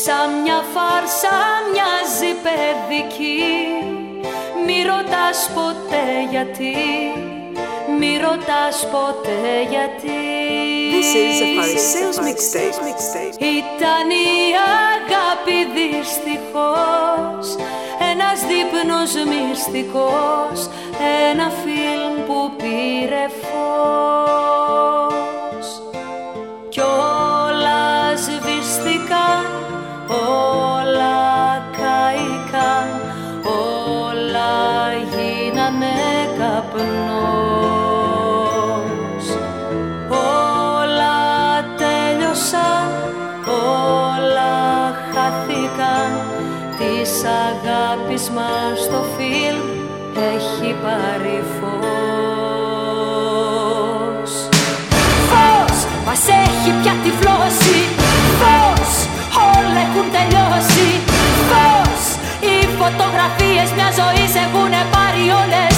Σαν μια φάρσα μοιάζει παιδική Μη ρωτάς ποτέ γιατί Μη ρωτάς ποτέ γιατί. This is a Pharisees mixtape. Ήταν η αγάπη δυστυχώς Ένας δείπνος μυστικός Ένα φιλμ που πήρε φως καπνός Όλα τέλειωσαν, όλα χάθηκαν Της αγάπης μας το φιλμ έχει πάρει φως. Φως μας έχει πια τυφλώσει Φως όλα έχουν τελειώσει. Φως οι φωτογραφίες μιας ζωής έχουν πάρει όλες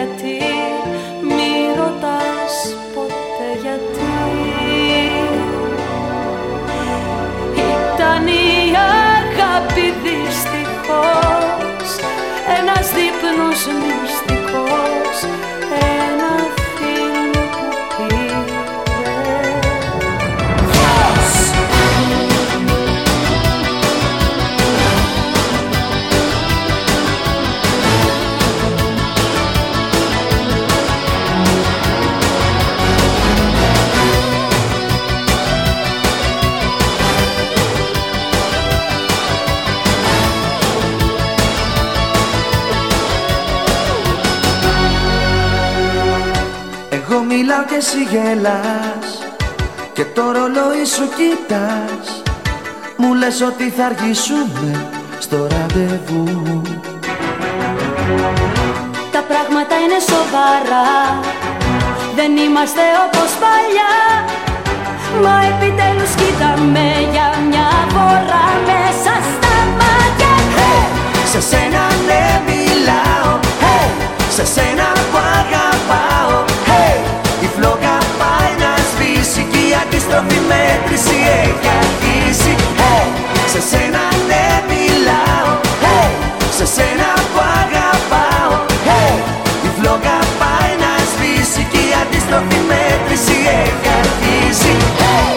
γιατί Μη ρωτάς ποτέ γιατί. Ήταν η αγάπη δυστυχώς Ένας δείπνος μιλάω και εσύ γελάς. Και το ρολόι σου κοιτάς. Μου λες ότι θα αργήσουμε στο ραντεβού. Τα πράγματα είναι σοβαρά. Δεν είμαστε όπως παλιά. Μα επιτέλους κοίταμε για μια φορά μέσα στα μάτια. Hey! Σε σένα ναι μιλάω. Hey! Σε σένα που αγαπάω. Hey! σε σένα δεν μιλάω hey! Σε σένα που αγαπάω hey! Η φλόγα πάει να σβήσει και η αντίστροφη μέτρηση έχει αρχίσει hey!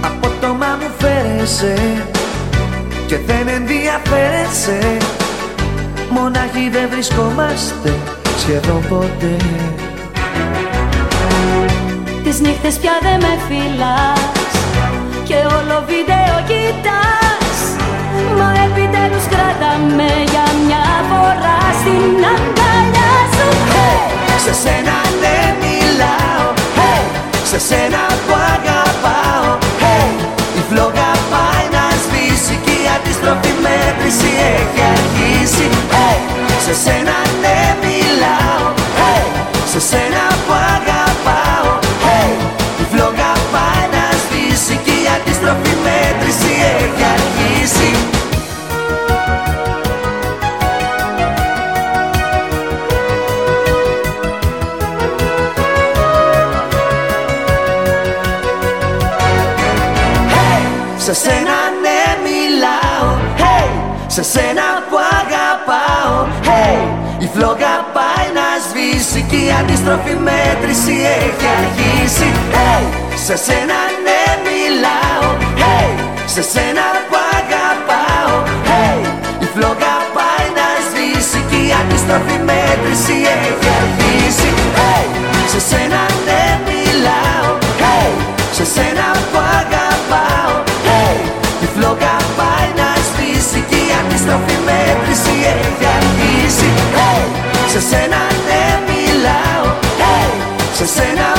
Απότομα μου φέρεσαι και δεν ενδιαφέρεσαι Μονάχοι δεν βρισκόμαστε σχεδόν ποτέ Τις νύχτες πια δεν με φυλάς Και όλο βίντεο κοιτάς Μα επιτέλους κράταμε για μια φορά στην αγκαλιά σου hey! Σε σένα δεν μιλάω hey! Σε σένα που αγαπάω hey! Η φλόγα πάει να σβήσει Και η αντιστροφή μέτρηση έχει αρχίσει hey! Σε σένα δεν μιλάω hey! Σε σένα που αγαπάω hey! Η φλόγα πάει να σβήσει Και η αντιστροφή μέτρηση έχει αρχίσει Σε σένα ναι μιλάω hey! Σε σένα που αγαπάω hey! Η φλόγα πάει να σβήσει Και η αντίστροφη μέτρηση έχει αρχίσει hey! Σε σένα ναι μιλάω hey! Σε σένα που αγαπάω hey! Η φλόγα πάει να σβήσει Και η αντίστροφη μέτρηση έχει αρχίσει Σε σένα ναι μιλάω hey! Σε σένα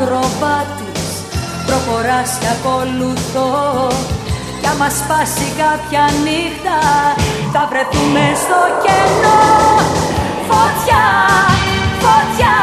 ακροβάτης Προχωράς και ακολουθώ. Κι άμα σπάσει κάποια νύχτα Θα βρεθούμε στο κενό. Φωτιά, φωτιά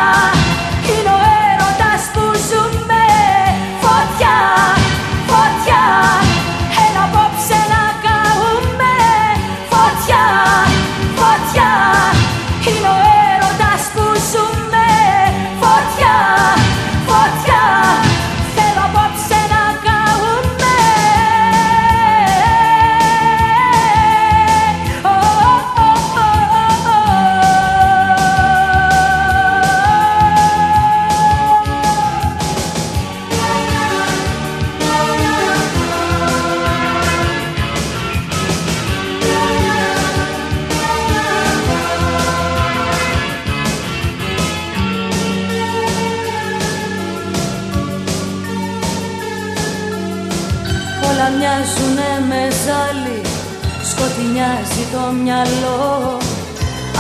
μυαλό.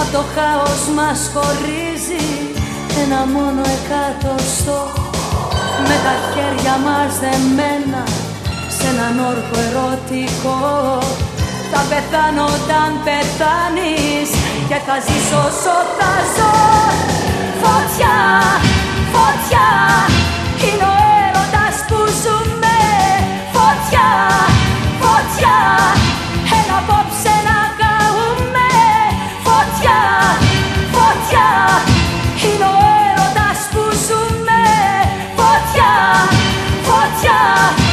Απ' το χάος μας χωρίζει ένα μόνο εκατοστό. Με τα χέρια μας δεμένα σε έναν όρκο ερωτικό. Θα πεθάνω όταν πεθάνεις και θα ζήσω όσο θα ζω. Φωτιά, φωτιά, είναι ο έρωτας που Φωτιά, φωτιά, φωτιά, φωτιά Είναι ο έρωτας που ζούμε. Φωτιά, φωτιά.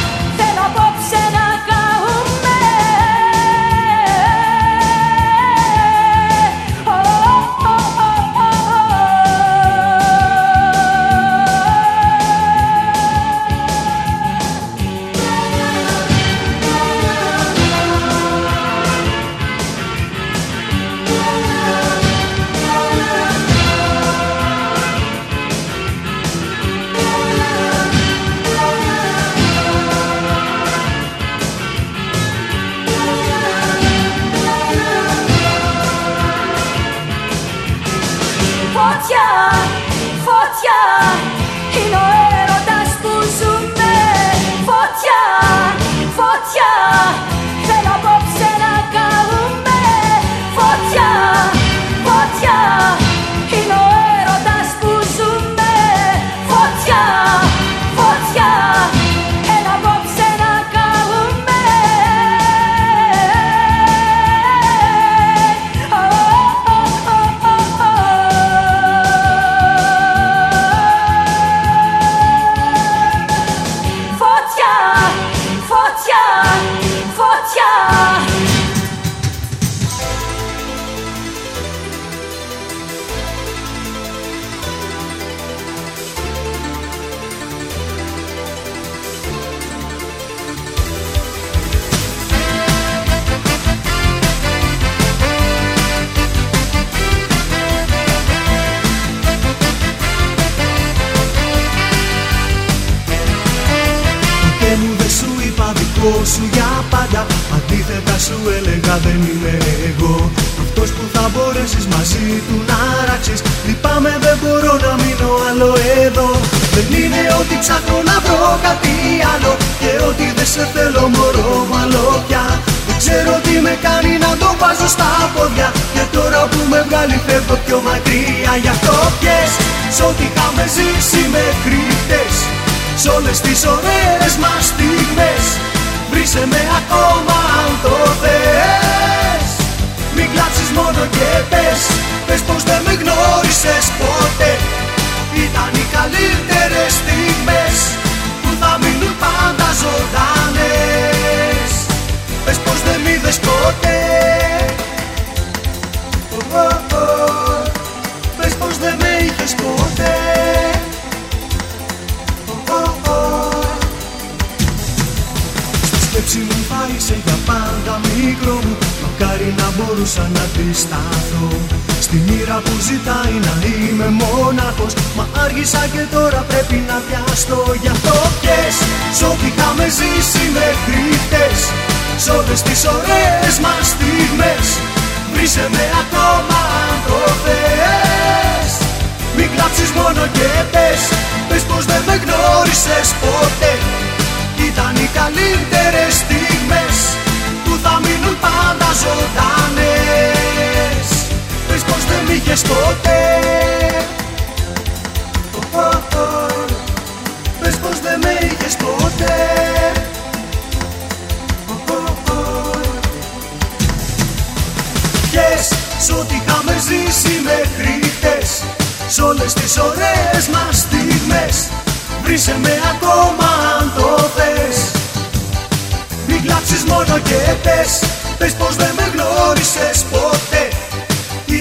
κόψεις μόνο και πες Πες πως δεν με γνώρισες ποτέ.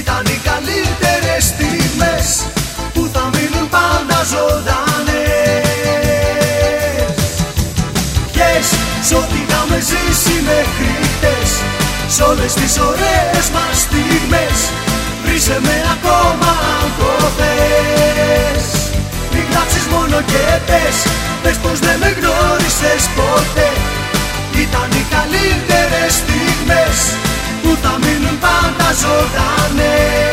Ήταν οι καλύτερες στιγμές Που θα μείνουν πάντα ζωντανές. Πιες σ' ό,τι είχαμε ζήσει μέχρι χτες Σ' όλες τις ωραίες μας στιγμές. Βρήσε με ακόμα αν το θες. Μην γράψεις μόνο και πες Πες πως δεν με γνώρισες ποτέ. Ήταν οι καλύτερες στιγμές που θα μείνουν πάντα ζωντανές.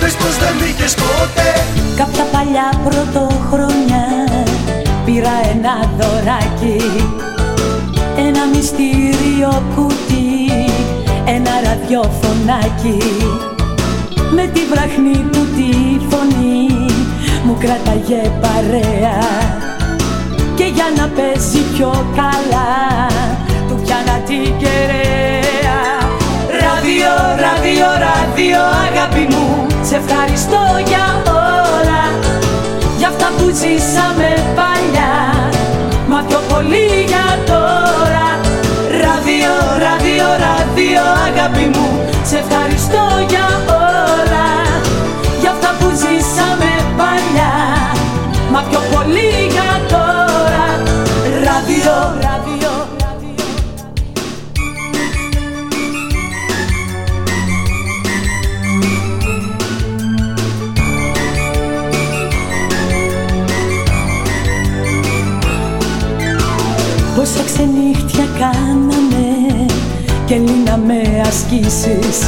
Πες πως δεν είχες ποτέ. Καπ' παλιά πρωτοχρονιά πήρα ένα δωράκι ένα μυστήριο κουτί ένα ραδιοφωνάκι. Με τη βραχνή του τη φωνή μου κράταγε παρέα. Και για να παίζει πιο καλά του πιάνα την κεραία. Ράδιο, ράδιο, ράδιο αγάπη μου Σε ευχαριστώ για όλα. Για αυτά που ζήσαμε παλιά Μα πιο πολύ για τώρα. Ράδιο, ράδιο, ράδιο αγάπη μου Σε ευχαριστώ για όλα κάναμε και λύναμε ασκήσεις.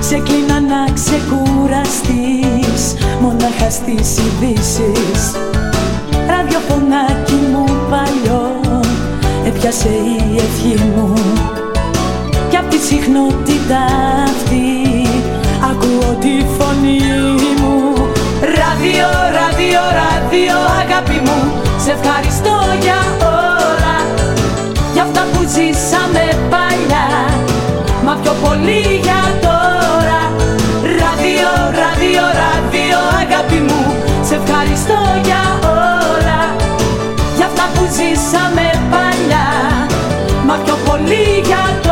Σε κλείνα να ξεκουραστείς μονάχα στις ειδήσεις. Ραδιοφωνάκι μου παλιό έπιασε η ευχή μου. Κι απ' τη συχνότητα αυτή ακούω τη φωνή μου. Ράδιο, ράδιο, ράδιο αγάπη μου Σε ευχαριστώ για όλα Για αυτά που ζήσαμε παλιά. Μα πιο πολύ για τώρα. Ράδιο, ράδιο, ράδιο αγάπη μου. Σε ευχαριστώ για όλα. Για αυτά που ζήσαμε παλιά. Μα πιο πολύ για τώρα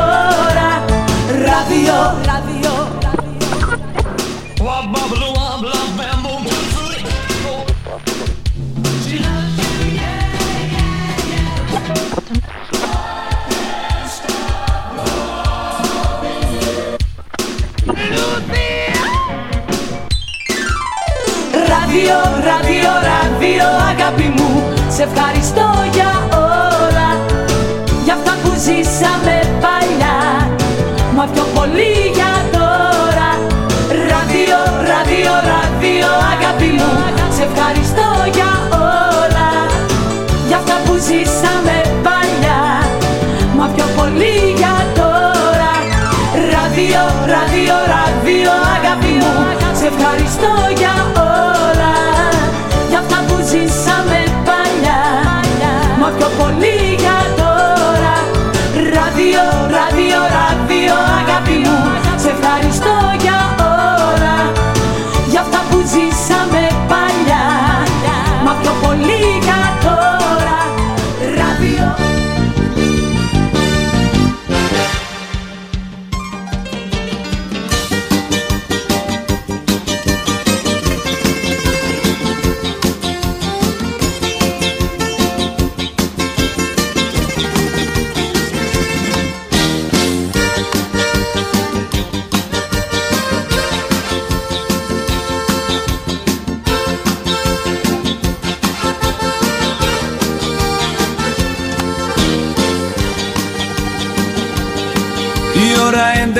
Ράδιο, ράδιο, ράδιο αγάπη μου. Σε ευχαριστώ για όλα. Για αυτά που ζήσαμε παλιά. Μα πιο πολύ για τώρα. Ράδιο, ράδιο, ράδιο αγάπη μου. Σε ευχαριστώ για όλα. Για αυτά που ζήσαμε παλιά. Μα πιο πολύ για τώρα. Ράδιο, ράδιο, ράδιο αγάπη μου. Σε ευχαριστώ για όλα Η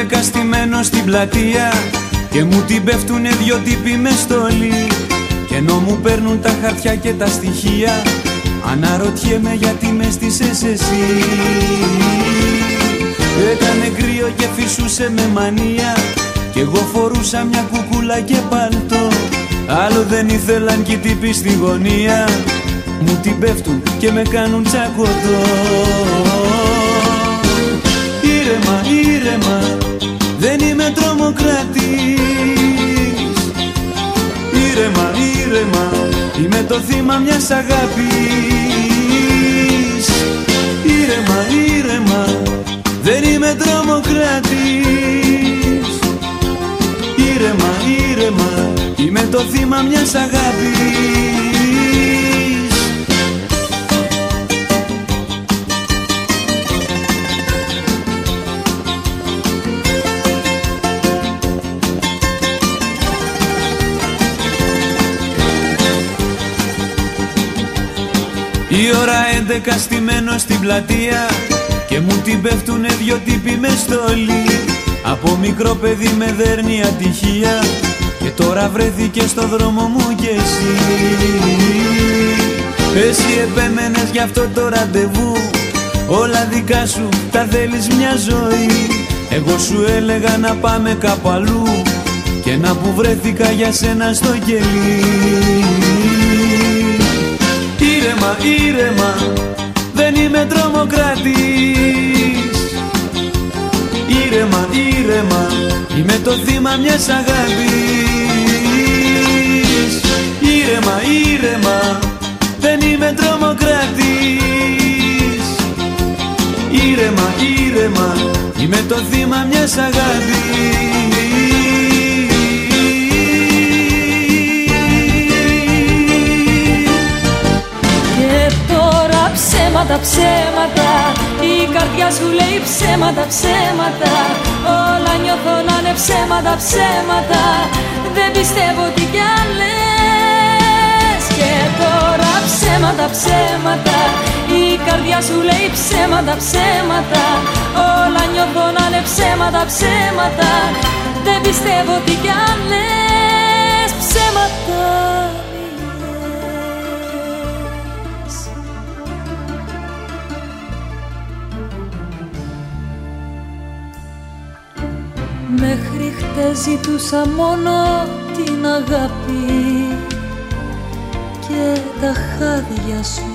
ώρα έντεκα στημένο στην πλατεία Και μου την πέφτουνε δυο τύποι με στολή. Και ενώ μου παίρνουν τα χαρτιά και τα στοιχεία Αναρωτιέμαι γιατί με στήσες εσύ. Έκανε κρύο και φυσούσε με μανία Κι εγώ φορούσα μια κουκούλα και παλτό. Άλλο δεν ήθελαν κι οι τύποι στη γωνία Μου την πέφτουν και με κάνουν τσακωτό. Ήρεμα, ήρεμα, δεν είμαι τρομοκράτης. Ήρεμα, ήρεμα, είμαι το θύμα μιας αγάπης. Ήρεμα, ήρεμα, δεν είμαι τρομοκράτης. Ήρεμα, ήρεμα, είμαι το θύμα μιας αγάπης Η ώρα έντεκα στημένο στην πλατεία Και μου την πέφτουνε δυο τύποι με στολή. Από μικρό παιδί με δέρνει ατυχία Και τώρα βρέθηκε στο δρόμο μου κι εσύ. Εσύ επέμενες γι' αυτό το ραντεβού Όλα δικά σου τα θέλεις μια ζωή. Εγώ σου έλεγα να πάμε κάπου αλλού Και να που βρέθηκα για σένα στο κελί Ήρεμα, ήρεμα, δεν είμαι τρομοκράτης Ήρεμα, ήρεμα, είμαι το θύμα μιας αγάπης. Ήρεμα, ήρεμα, δεν είμαι τρομοκράτης Ήρεμα, ήρεμα, είμαι το θύμα μιας αγάπης ψέματα, ψέματα. Η καρδιά σου λέει ψέματα, ψέματα. Όλα νιώθω να είναι ψέματα, ψέματα. Δεν πιστεύω τι κι αν λες. Και τώρα ψέματα, ψέματα. Η καρδιά σου λέει ψέματα, ψέματα. Όλα νιώθω να είναι ψέματα, ψέματα. Δεν πιστεύω τι κι αν λες. Ψέματα ζητούσα μόνο την αγάπη και τα χάδια σου.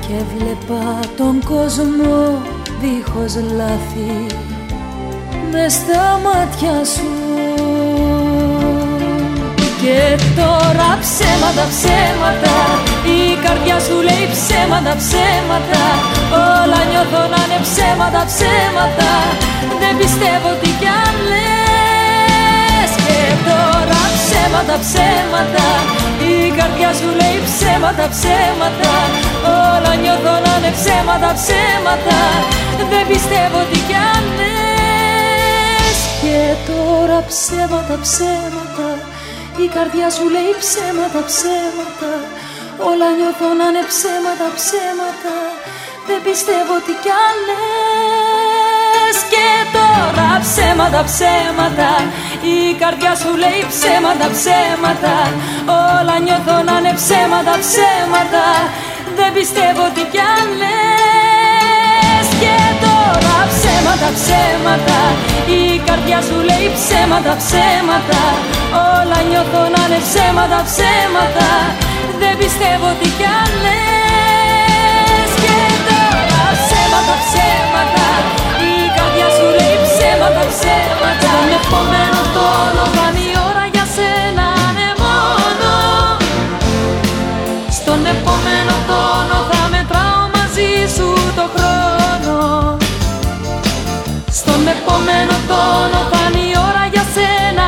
Και βλέπα τον κόσμο δίχως λάθη με στα μάτια σου. Και τώρα ψέματα, ψέματα Η καρδιά σου λέει ψέματα, ψέματα. Όλα νιώθω να είναι ψέματα, ψέματα. Δεν πιστεύω τι ψέματα, ψέματα. Η καρδιά σου λέει ψέματα, ψέματα. Όλα νιώθω να είναι ψέματα, ψέματα. Δεν πιστεύω τι κι αν λες Και τώρα ψέματα, ψέματα. Η καρδιά σου λέει ψέματα, ψέματα. Όλα νιώθω να είναι ψέματα, ψέματα. Δεν πιστεύω τι κι αν λες Και τώρα ψέματα, ψέματα Η καρδιά σου λέει ψέματα, ψέματα. Όλα νιώθω να είναι ψέματα, ψέματα. Δεν πιστεύω τι κι αν λες. Και τώρα ψέματα, ψέματα. Η καρδιά σου λέει ψέματα, ψέματα. Όλα νιώθω να είναι ψέματα, ψέματα. Δεν πιστεύω τι κι αν λες. Και τώρα ψέματα, ψέματα. Η καρδιά σου λέει ψέματα, ψέματα Στον επόμενο τόνο κάνει η ώρα για σένα ναι μόνο. Στον επόμενο τόνο θα μετράω μαζί σου το χρόνο. Στον επόμενο τόνο κάνει η ώρα για σένα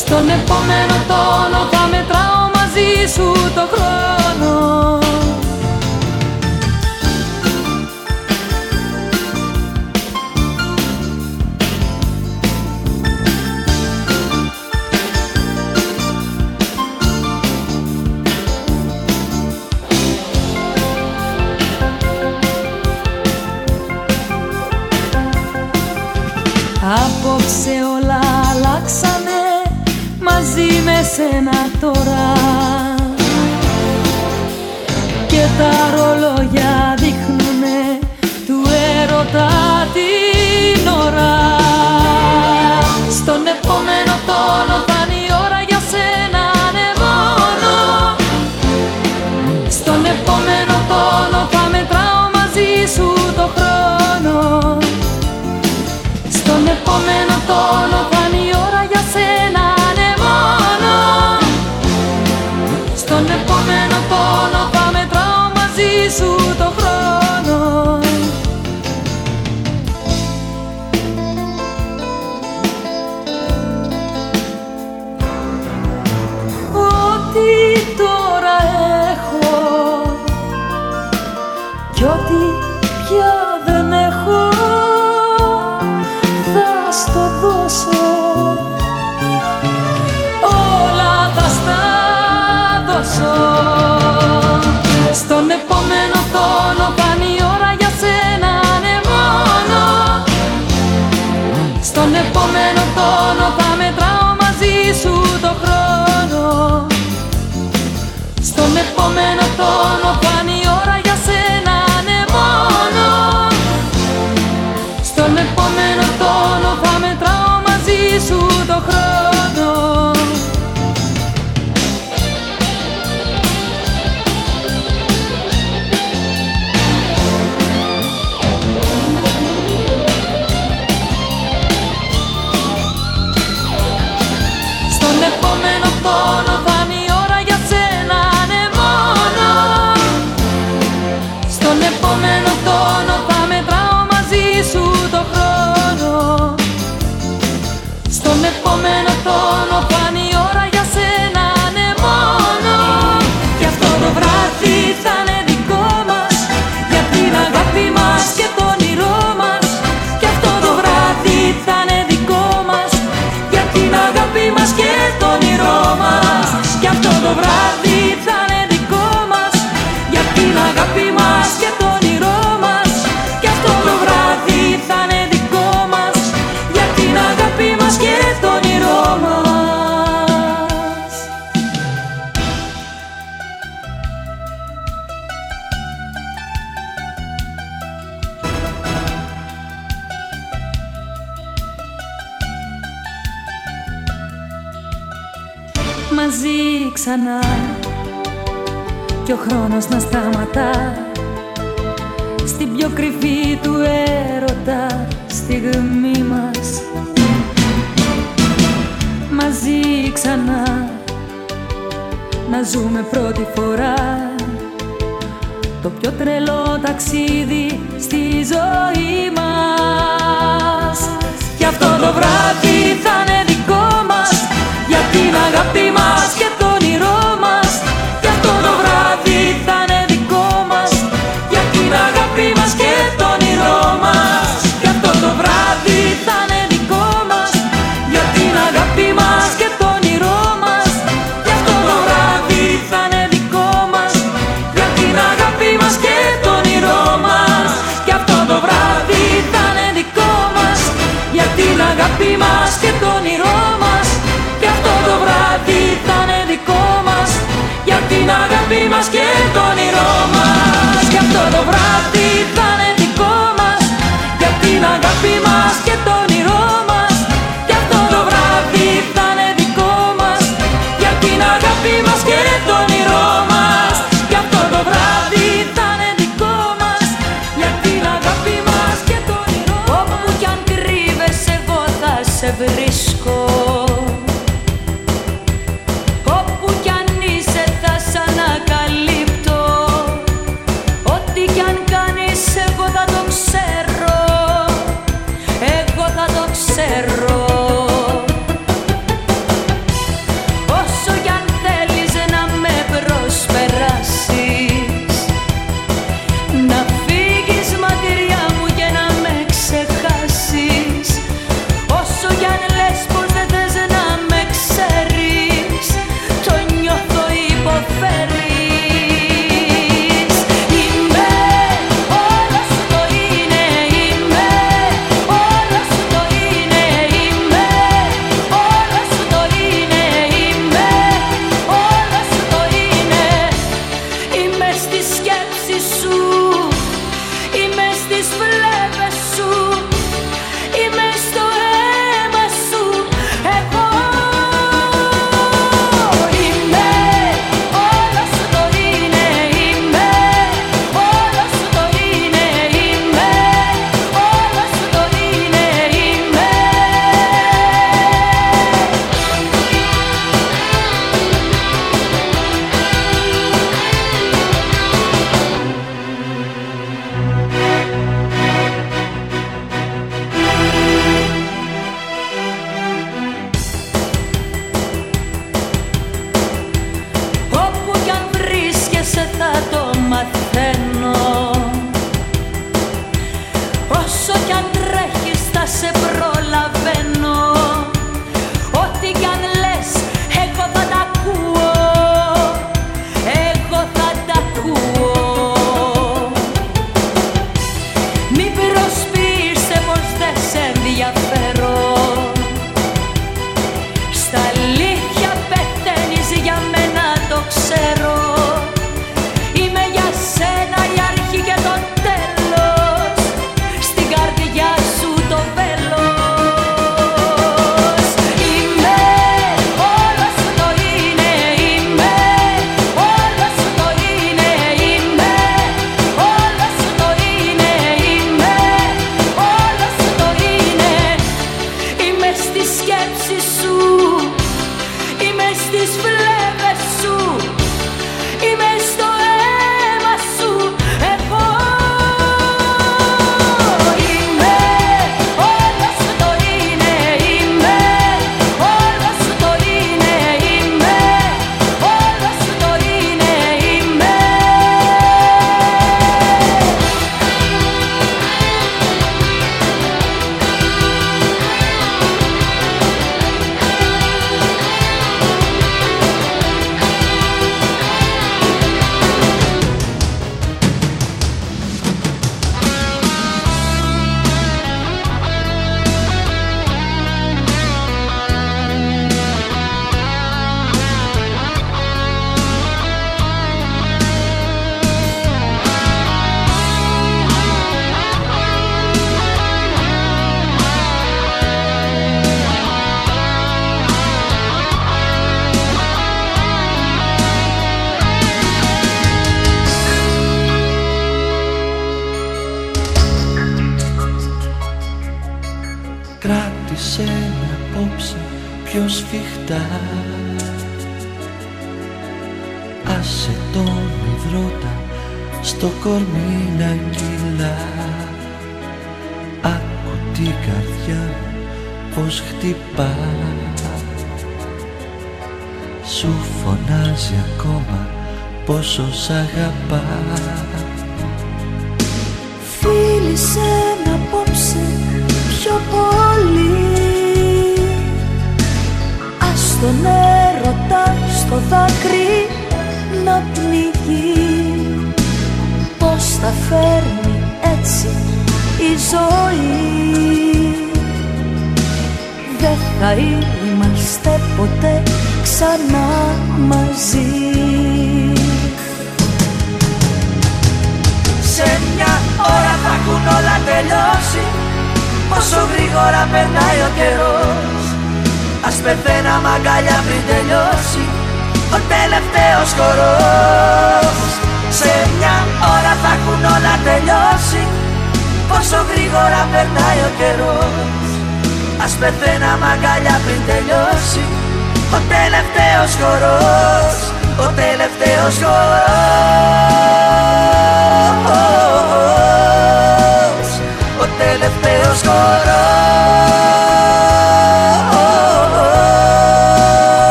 Στον επόμενο τόνο θα μετράω μαζί σου το χρόνο Απόψε όλα αλλάξανε μαζί με σένα τώρα. Και τα ρολόγια δείχνουνε του έρωτα την ώρα. Στον επόμενο τόνο θα είναι η ώρα για σένα ναι μόνο στον επόμενο τόνο θα στον επόμενο τόνο θα είναι η ώρα για σένα ναι μόνο. Στον επόμενο τόνο θα μετράω μαζί σου το χρόνο Όπου κι αν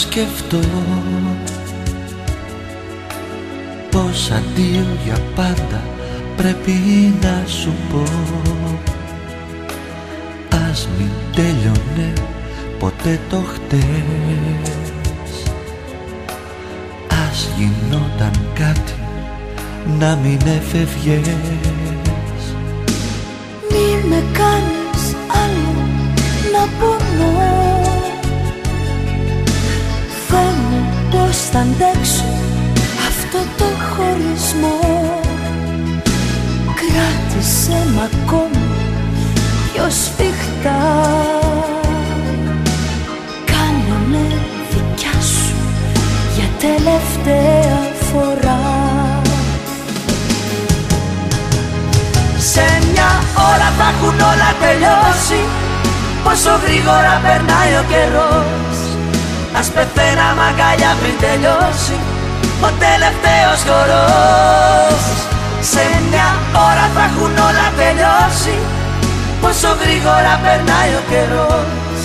σκεφτώ Πως αντίο για πάντα πρέπει να σου πω. Ας μην τέλειωνε ποτέ το χτες. Ας γινόταν κάτι να μην έφευγες. Μη με κάνεις αντέξω αυτό το χωρισμό. Κράτησε μ' ακόμη πιο σφιχτά. Κάνε με δικιά σου για τελευταία φορά. Σε μια ώρα θα έχουν όλα τελειώσει. Πόσο γρήγορα περνάει ο καιρός Ας πεθαίνα μαγκάλια πριν τελειώσει Ο τελευταίος χορός. Σε μια ώρα θα έχουν όλα τελειώσει Πόσο γρήγορα περνάει ο καιρός.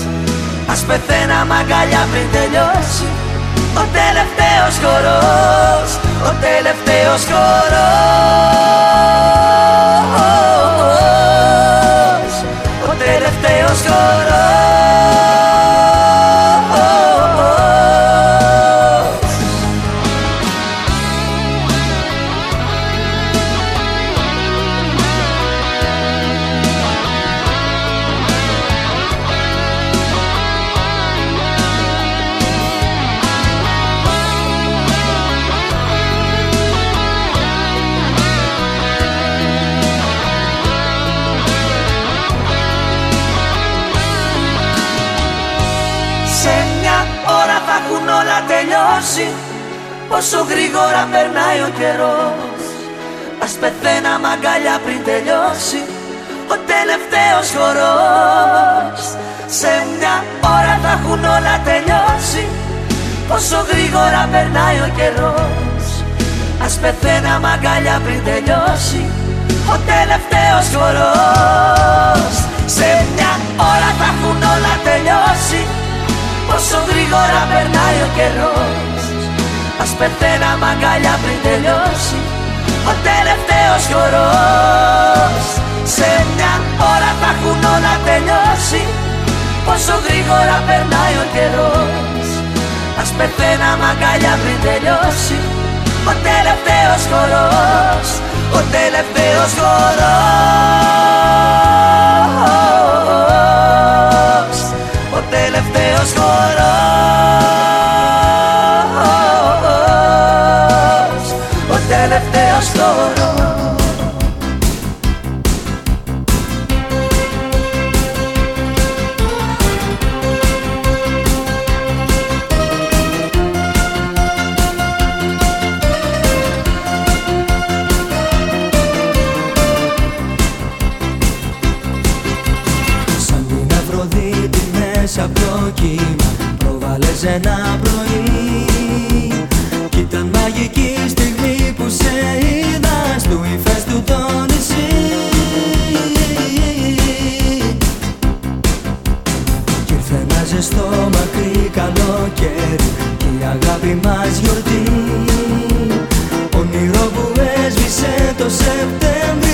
Ας πεθαίνα μαγκάλια πριν τελειώσει Ο τελευταίος χορός Ο τελευταίος χορός Πόσο γρήγορα περνάει ο καιρός. Ας πεθαίναμε αγκαλιά πριν τελειώσει Ο τελευταίος χορός. Σε μια ώρα θα έχουν όλα τελειώσει. Πόσο γρήγορα περνάει ο καιρός. Ας πεθαίναμε αγκαλιά πριν τελειώσει Ο τελευταίος χορός. Σε μια ώρα θα έχουν όλα τελειώσει. Πόσο γρήγορα περνάει ο καιρός Ας πεθαίναμε αγκαλιά πριν τελειώσει Ο τελευταίος χορός Σε μια ώρα θα έχουν όλα τελειώσει Πόσο γρήγορα περνάει ο καιρός. Ας πεθαίναμε αγκαλιά πριν τελειώσει Ο τελευταίος χορός Ο τελευταίος χορός μέσα από το κύμα. Προβάλλες ένα πρωί. Κι ήταν μαγική στιγμή που σε είδα Στου ύφες του το νησί. Κι ήρθε ένα ζεστό μακρύ καλοκαίρι Κι η αγάπη μας γιορτή. Όνειρο που έσβησε το Σεπτέμβρη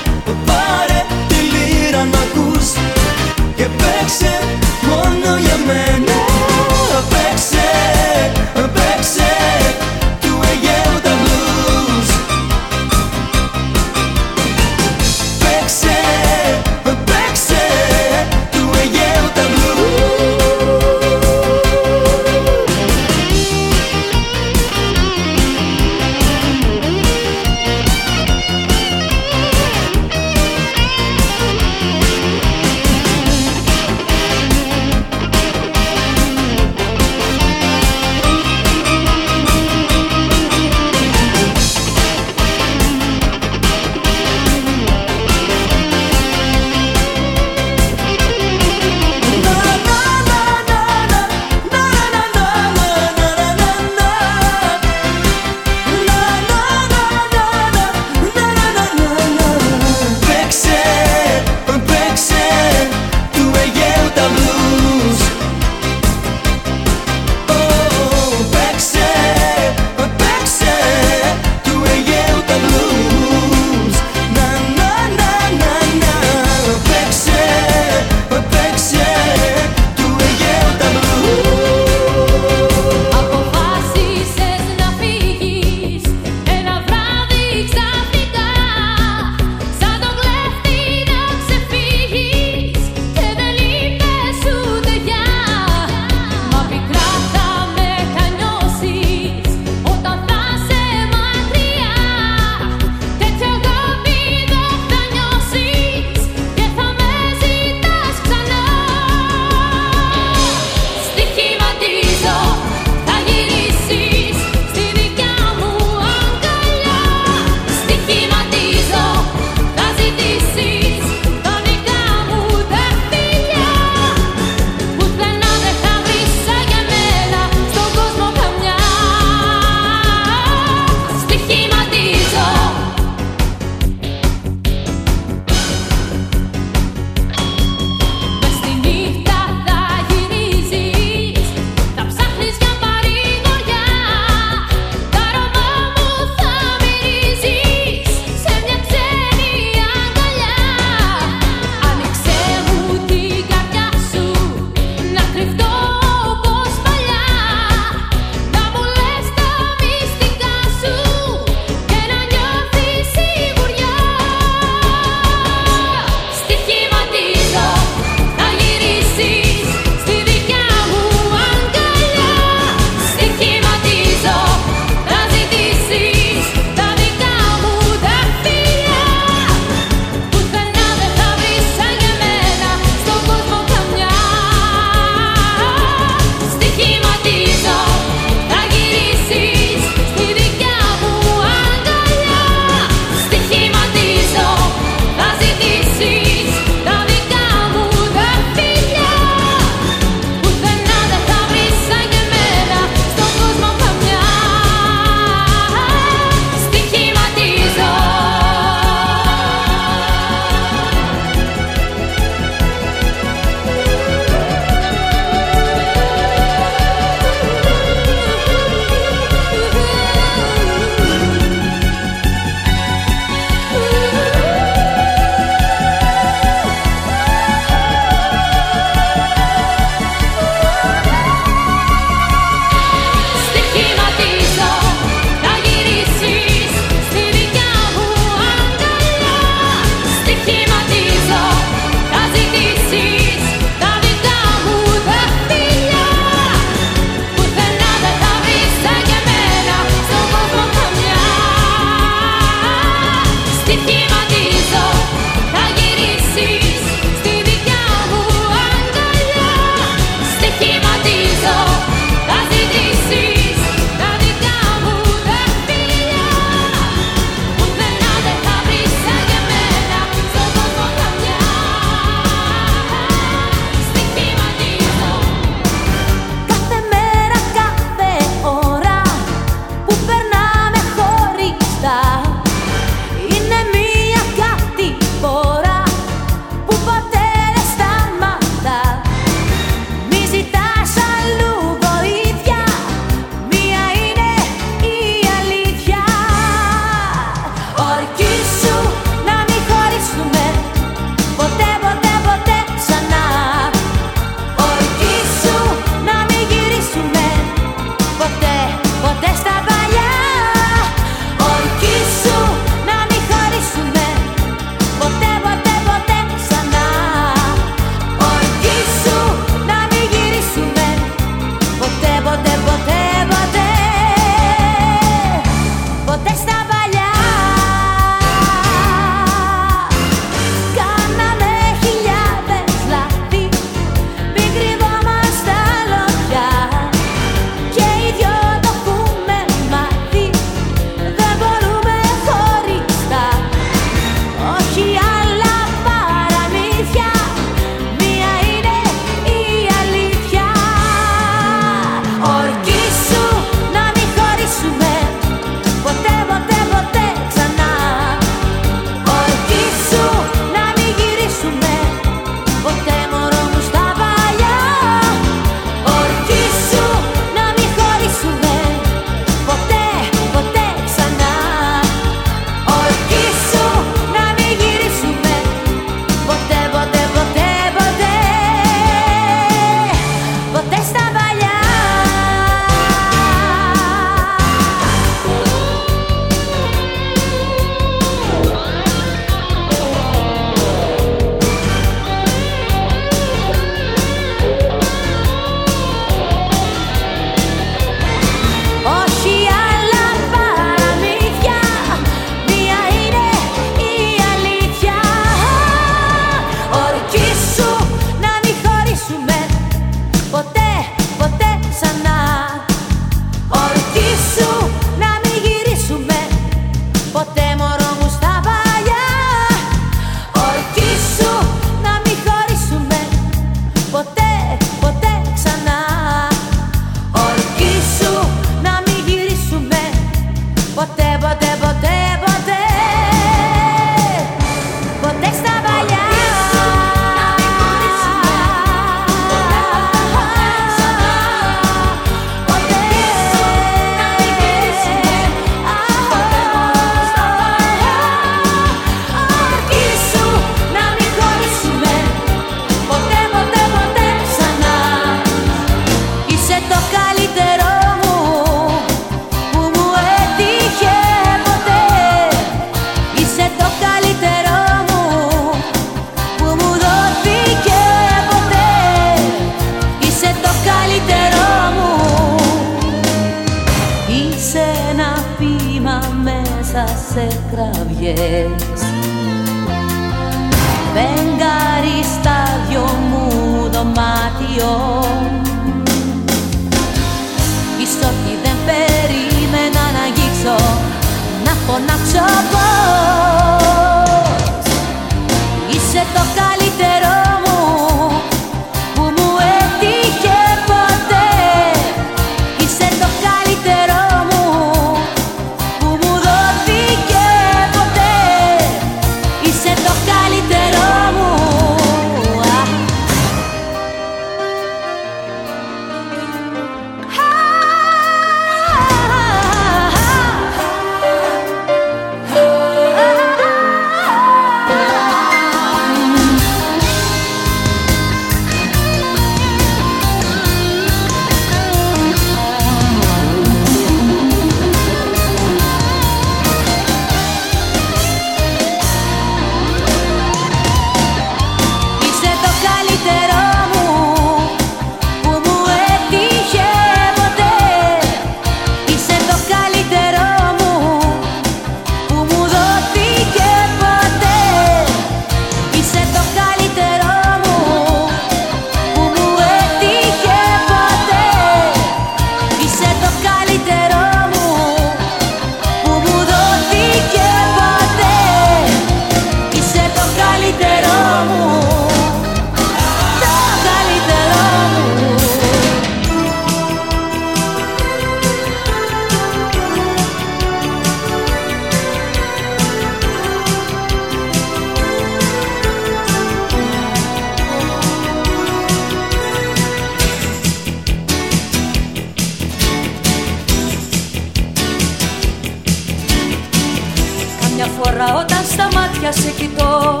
όταν στα μάτια σε κοιτώ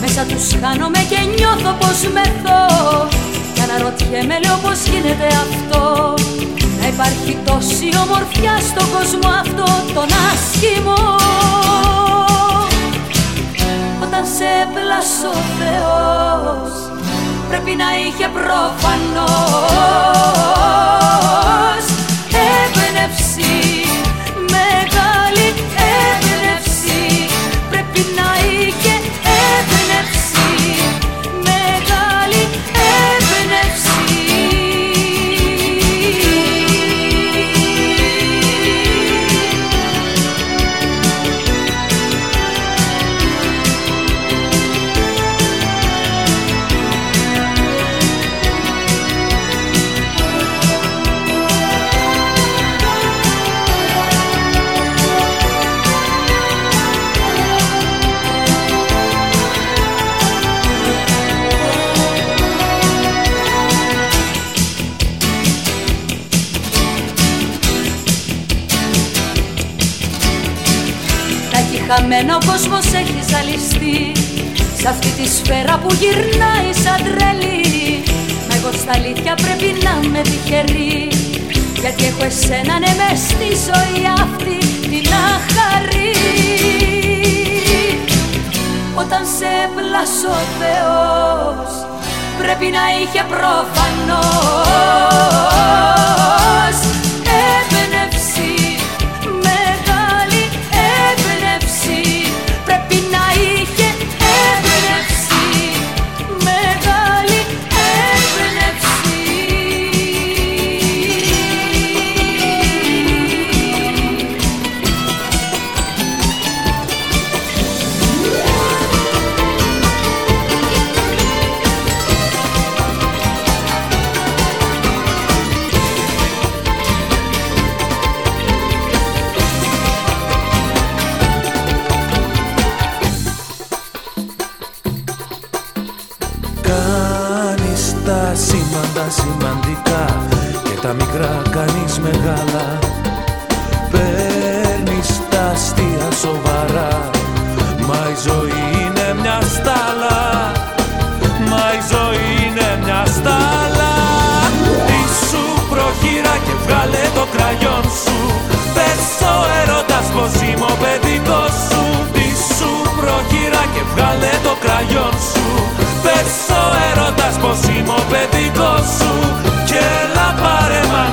Μέσα τους χάνομαι και νιώθω πως μεθώ Κι αναρωτιέμαι λέω πως γίνεται αυτό; Να υπάρχει τόση ομορφιά στον κόσμο αυτό τον άσχημο Όταν σε πλάσω Θεός Πρέπει να είχε προφανώς. Χαμένο ο κόσμος έχει ζαλιστεί Σ' αυτή τη σφαίρα που γυρνάει σαν τρελή. Μα εγώ στα αλήθεια πρέπει να είμαι τυχερή Γιατί έχω εσένα ναι μες στη ζωή αυτή την αχαρή. Όταν σε πλάσω ο Θεός Πρέπει να είχε προφανώς μου παιδικό σου και έλα πάρε μ'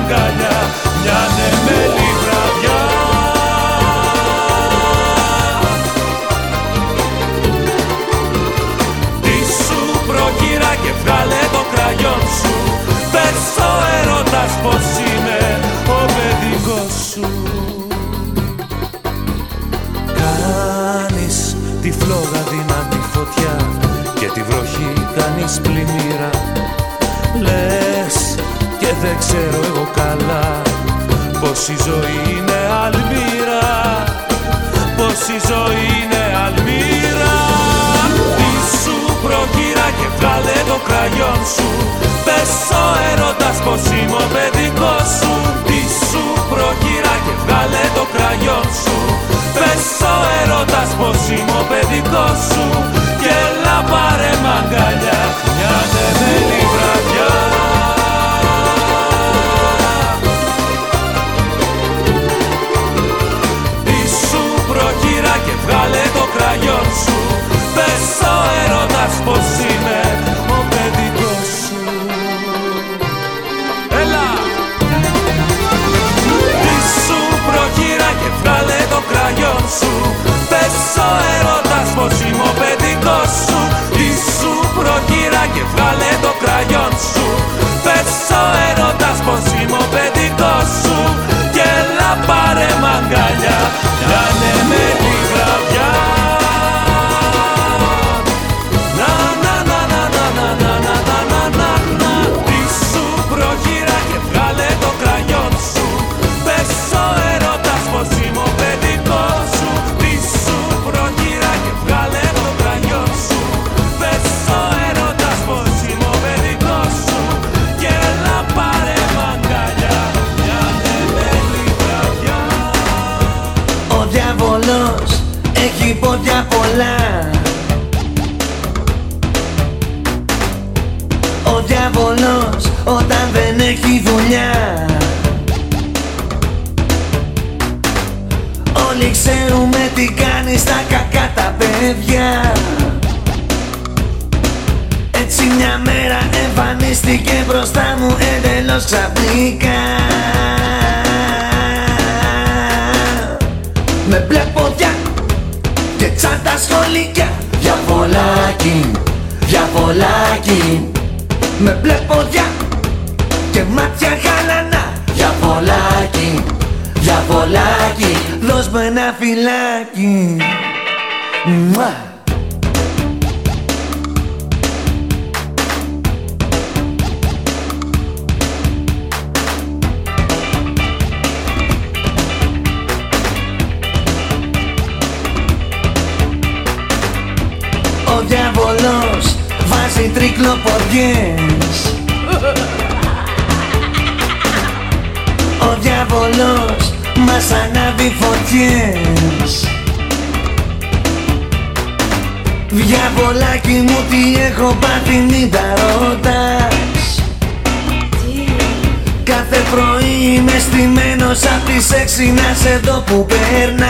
μια νεμελή βραδιά. Τι σου προκύρα και βγάλε το κραγιόν σου πες ο έρωτας πως είναι ο παιδικός σου. Κάνεις τη φλόγα δυνατή φωτιά και τη βροχή κάνεις πλημμύρα δεν ξέρω εγώ καλά πως η ζωή είναι αλμύρα πως η ζωή είναι αλμύρα. Ήσου προκύρα και βγάλε το κραγιόν σου Πες ο έρωτας πως είμαι ο παιδικός σου. Ήσου προκύρα και βγάλε το κραγιόν σου Πες ο έρωτας πως είμαι ο παιδικός σου πως είμαι ο παιδικός σου Ήσου προκύρα και βγάλε το κραγιόν σου. Πες ο έρωτας πως είμαι ο παιδικός σου. Και έλα πάρε μαγκαλιά. Κάνε με έχει δουλειά. Όλοι ξέρουμε τι κάνεις στα κακά τα παιδιά. Έτσι μια μέρα εμφανίστηκε μπροστά μου εντελώς ξαφνικά. Με μπλε πόδια και τσάντα σχολικιά Διαβολάκι, διαβολάκι Με μπλε πόδια διαβολάκι Δώσ' μου ένα φυλάκι. Μουα. Ο διάβολος βάζει τρικλοποδιές. Ο διάβολος μας ανάβει φωτιές. Διαβολάκι μου τι έχω πάθει μην τα ρωτάς. Κάθε πρωί είμαι στημένος απ' τις έξι να σε δω που περνάς.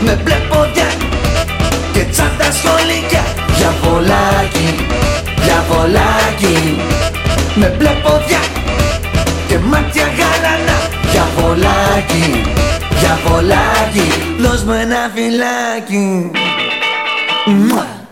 Με μπλε πόδια και τσάντα σχολικιά Διαβολάκι, διαβολάκι. Με μπλε πόδια και μάτια γαλανά Διαβολάκι, διαβολάκι Δώσ' μου ένα φυλάκι Μουα.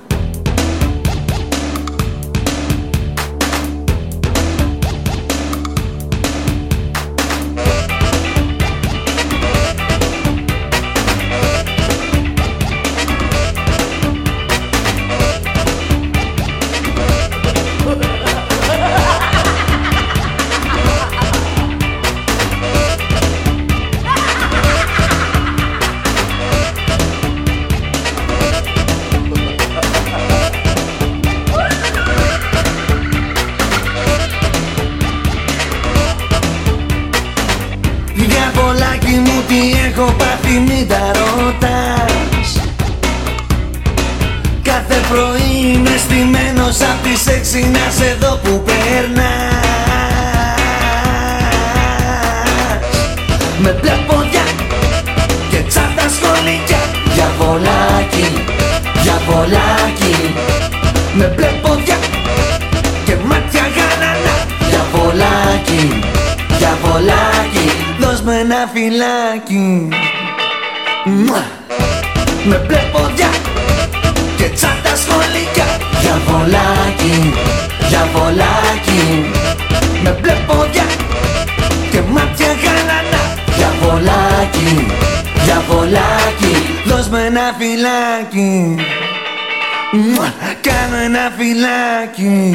Έχω πάθει μην τα ρωτάς. Κάθε πρωί είμαι στημένος απ' τις έξι να σε δω που περνάς. Με μπλε πόδια και τσάντα σχολικιά Διαβολάκι, διαβολάκι Με μπλε πόδια και μάτια γαλανά Διαβολάκι, διαβολάκι Δώσ' μου χαρτοφυλάκι Με μπλε ποδιά και τσάντα σχολικά. Για βολάκι, για βολάκι. Με μπλε ποδιά και μάτια γαλανά. Για βολάκι, για βολάκι. Δώσ' με ένα φυλάκι. Κάνε ένα φυλάκι.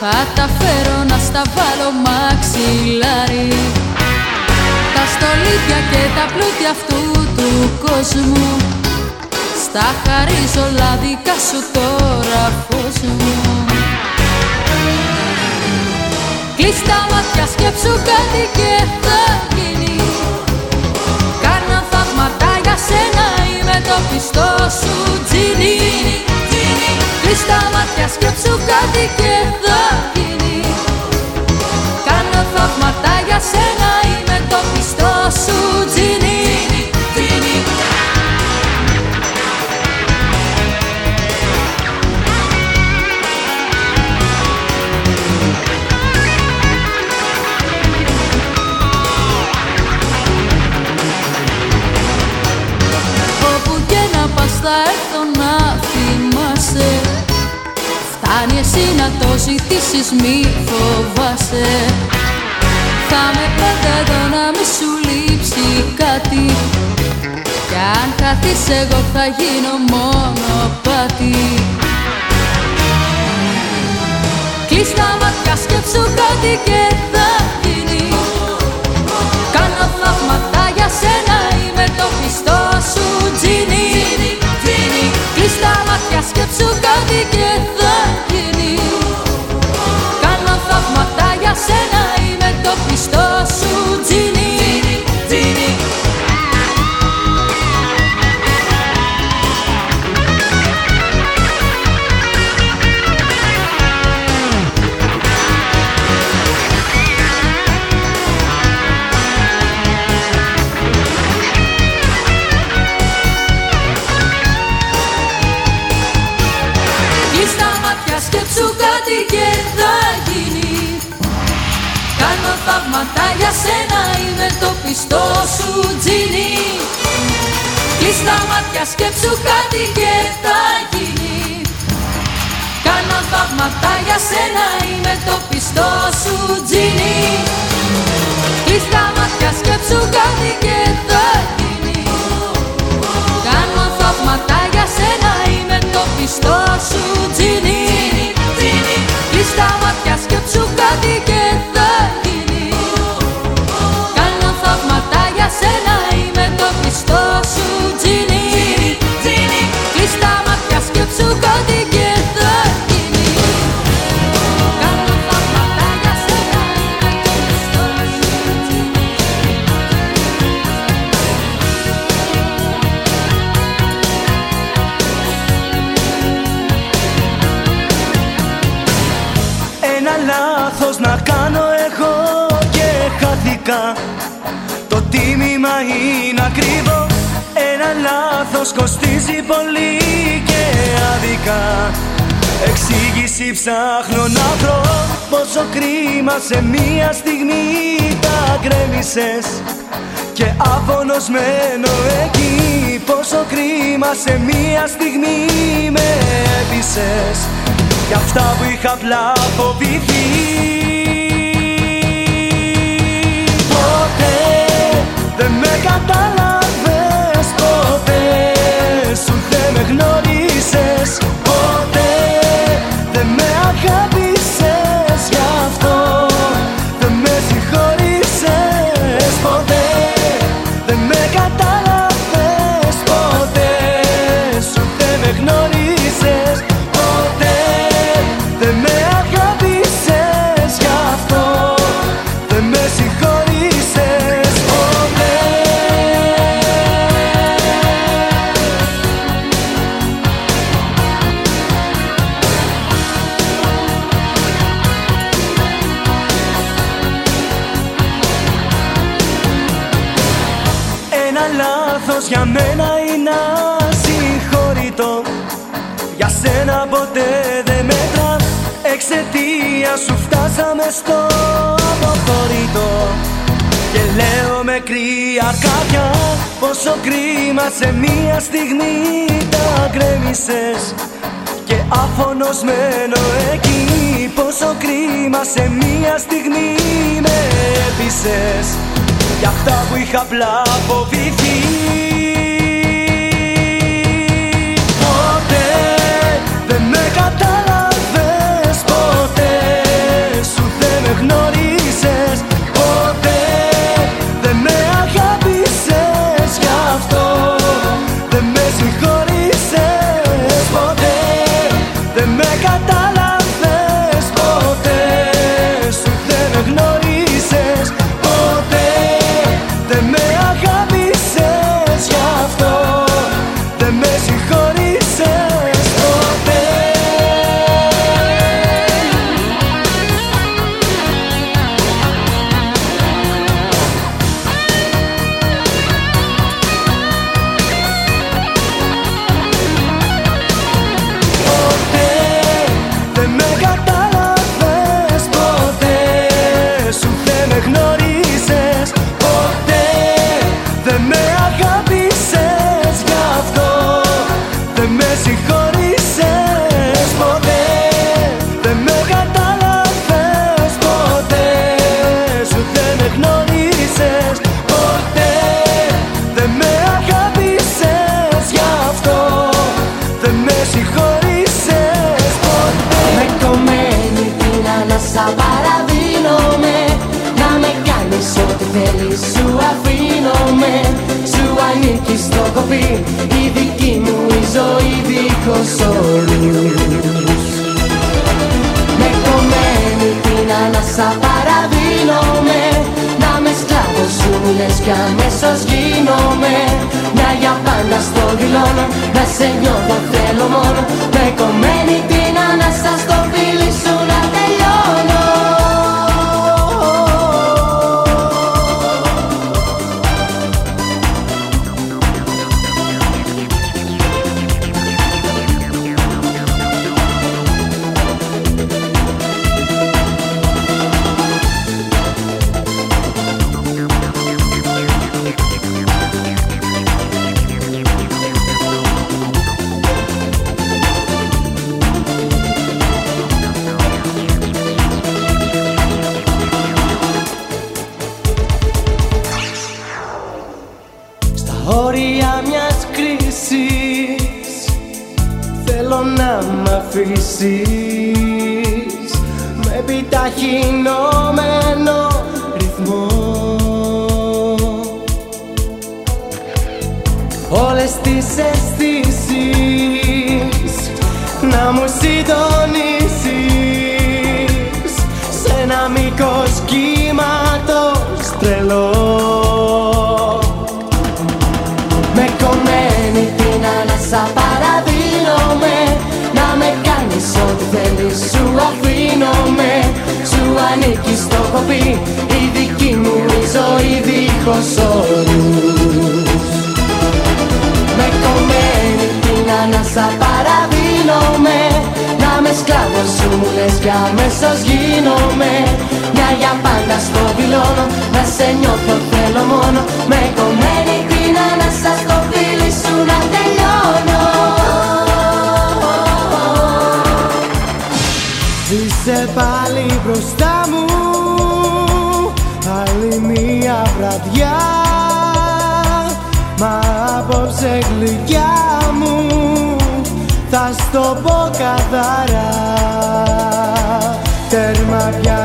Θα τα φέρω να στα βάλω μαξιλάρι. Τα στολίδια και τα πλούτια αυτού του κόσμου. Στα χαρίζω λάδικα σου τώρα φως μου. Κλείς τα μάτια σκέψου κάτι και θα γίνει. Κάνα θαύματα για σένα είμαι το πιστό σου τζίνι Κλείς τα μάτια σκέψου κάτι και θα γίνει. Κάνω θαύματα για σένα είμαι το πιστό σου τζίνι Φτάνει εσύ να το ζητήσεις μη φοβάσαι. Θα με πάντα εδώ να μη σου λείψει κάτι. Κι αν χαθείς εγώ θα γίνω μόνο πάτη. Κλείς τα μάτια σκέψου κάτι και θα γίνει. Κάνω θαύματα για σένα είμαι το πιστό σου τζίνι. Κλείς τα μάτια σκέψου κάτι και θα σένα είμαι το πιστό σένα είμαι το πιστό σου τζίνι Κλείς τα μάτια σκέψου κάτι και θα γίνει. Κάνω θαύματα για σένα είμαι το πιστό σου τζίνι Κλείς τα μάτια σκέψου κάτι και θα γίνει. Κάνω θαύματα για σένα είμαι το πιστό σου λάθος κοστίζει πολύ και άδικα. Εξήγηση ψάχνω να βρω Πόσο κρίμα σε μία στιγμή τα γκρέμισες. Και άφωνος μένω εκεί Πόσο κρίμα σε μία στιγμή με έπεισες. Για αυτά που είχα απλά φοβηθεί. Ποτέ δεν με κατάλαβες γνώρισες Ποτέ δεν με αγάπησες λέω με κρύα κάποια Πόσο κρίμα σε μία στιγμή τα γκρέμισες. Και άφωνος μένω εκεί Πόσο κρίμα σε μία στιγμή με έπεισες. Για αυτά που είχα απλά φοβηθεί. Ποτέ δεν με κατάλαβες στο κοπί η δική μου η ζωή δίχως όρους. Με κομμένη την ανάσα παραδίνομαι Να με σκλάβος σου μου λες κι αμέσως γίνομαι. Μια για πάντα στο δηλώνω Να σε νιώθω θέλω μόνο. Με κομμένη την σε νιώθω θέλω μόνο. Με κομμένη την ανάσα στο φίλι σου να τελειώνω. Είσαι πάλι μπροστά μου Άλλη μία βραδιά. Μα απόψε γλυκιά μου Θα στο πω καθαρά. Τέρμα πια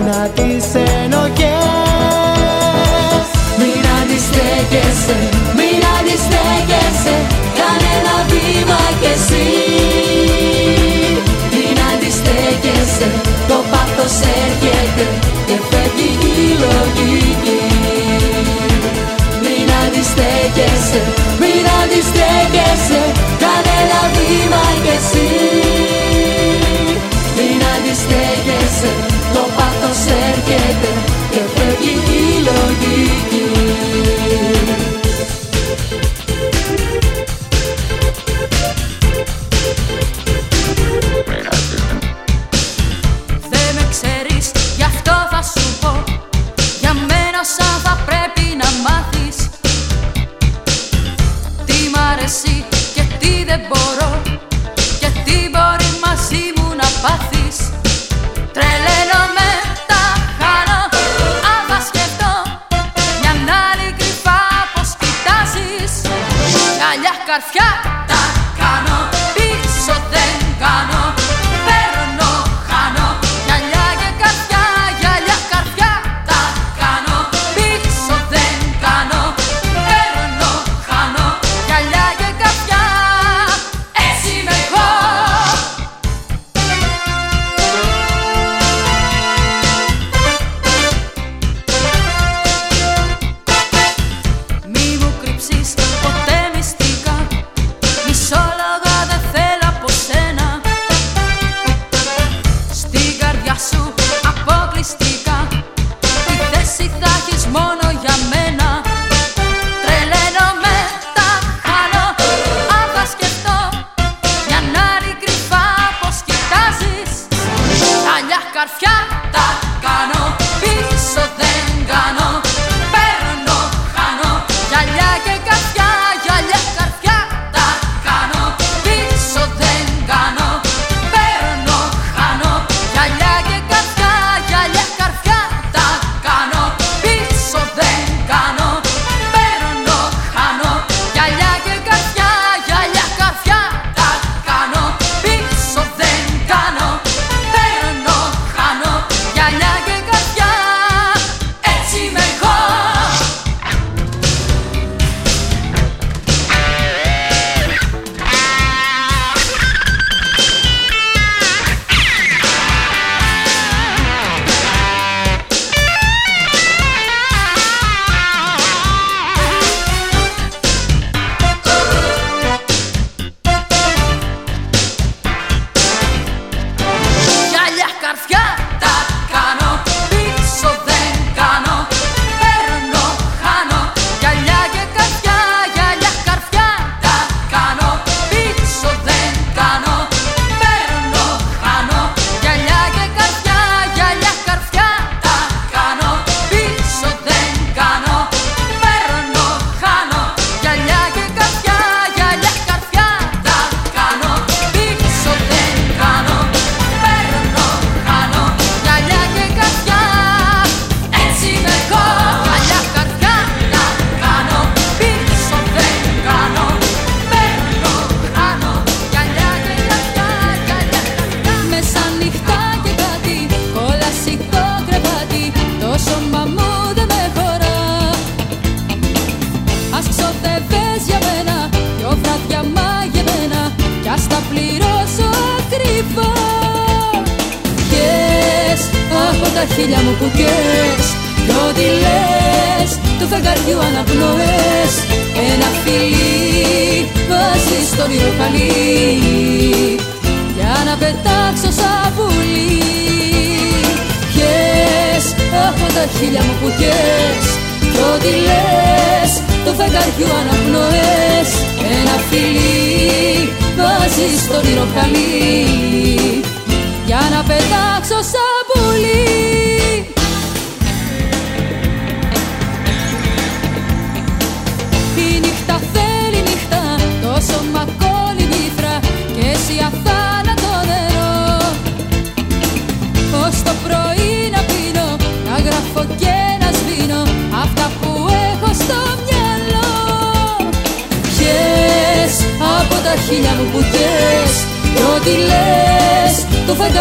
να τις ενοχές Μην αντιστέκεσαι, μην αντιστέκεσαι κανενα βήμα κι εσύ. Μην αντιστέκεσαι, το πάθος έρχεται Και φεύγει η λογική Μην αντιστέκεσαι, μην αντιστέκεσαι κανενα βήμα κι εσύ Μην αντιστέκεσαι και φεύγει η λογική. Δεν με ξέρεις, για αυτό θα σου πω. Για μένα σαν θα πρέπει να μάθεις. Τι μ' αρέσει και τι δεν Piekarska!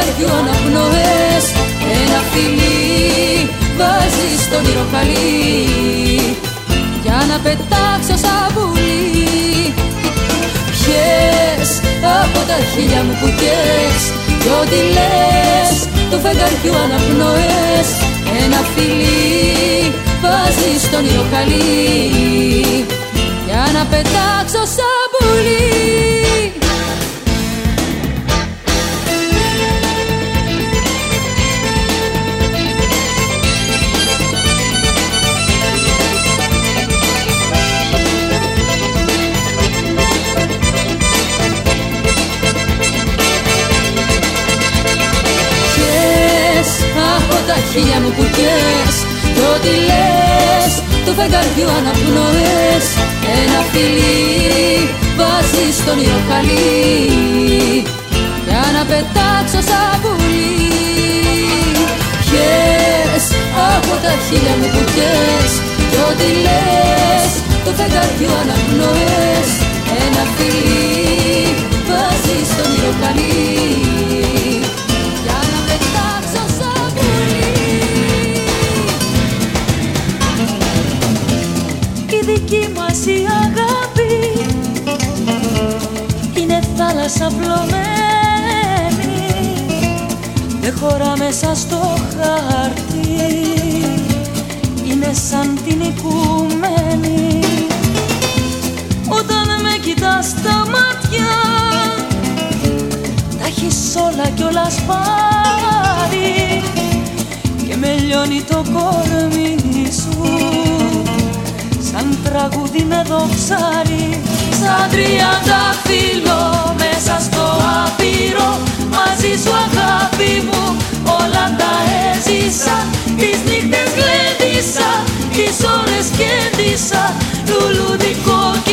Το φεγγαριού αναπνοές Ένα φιλί βάζει στον ηρωχαλί Για να πετάξω σαν πουλί Πιες από τα χίλια μου πουτιές Κι ό,τι λες το φεγγαριού αναπνοές Ένα φιλί βάζει στον ηρωχαλί Για να πετάξω σαν χίλια μου κουκιές Κι ό,τι λες του φεγγαριού αναπνοές. Ένα φιλί βάζει στον ιοχαλί Για να πετάξω σαν πουλί Πιες από τα χίλια μου κουκιές Κι ό,τι λες του φεγγαριού αναπνοές. Ένα φιλί βάζει στον ιοχαλί θάλασσα πλωμένη Δεν χωρά μέσα στο χαρτί. Είναι σαν την οικουμένη. Όταν με κοιτάς στα μάτια Τα έχεις όλα κι όλα σπάρει Και με λιώνει το κορμί σου Σαν τραγούδι με δοξάρι. Σαν τριάντα φίλο μέσα στο άπειρο. Μαζί σου αγάπη μου όλα τα έζησα. Τις νύχτες γλέντισα, τις ώρες κέντησα Λουλουδικό κοινό,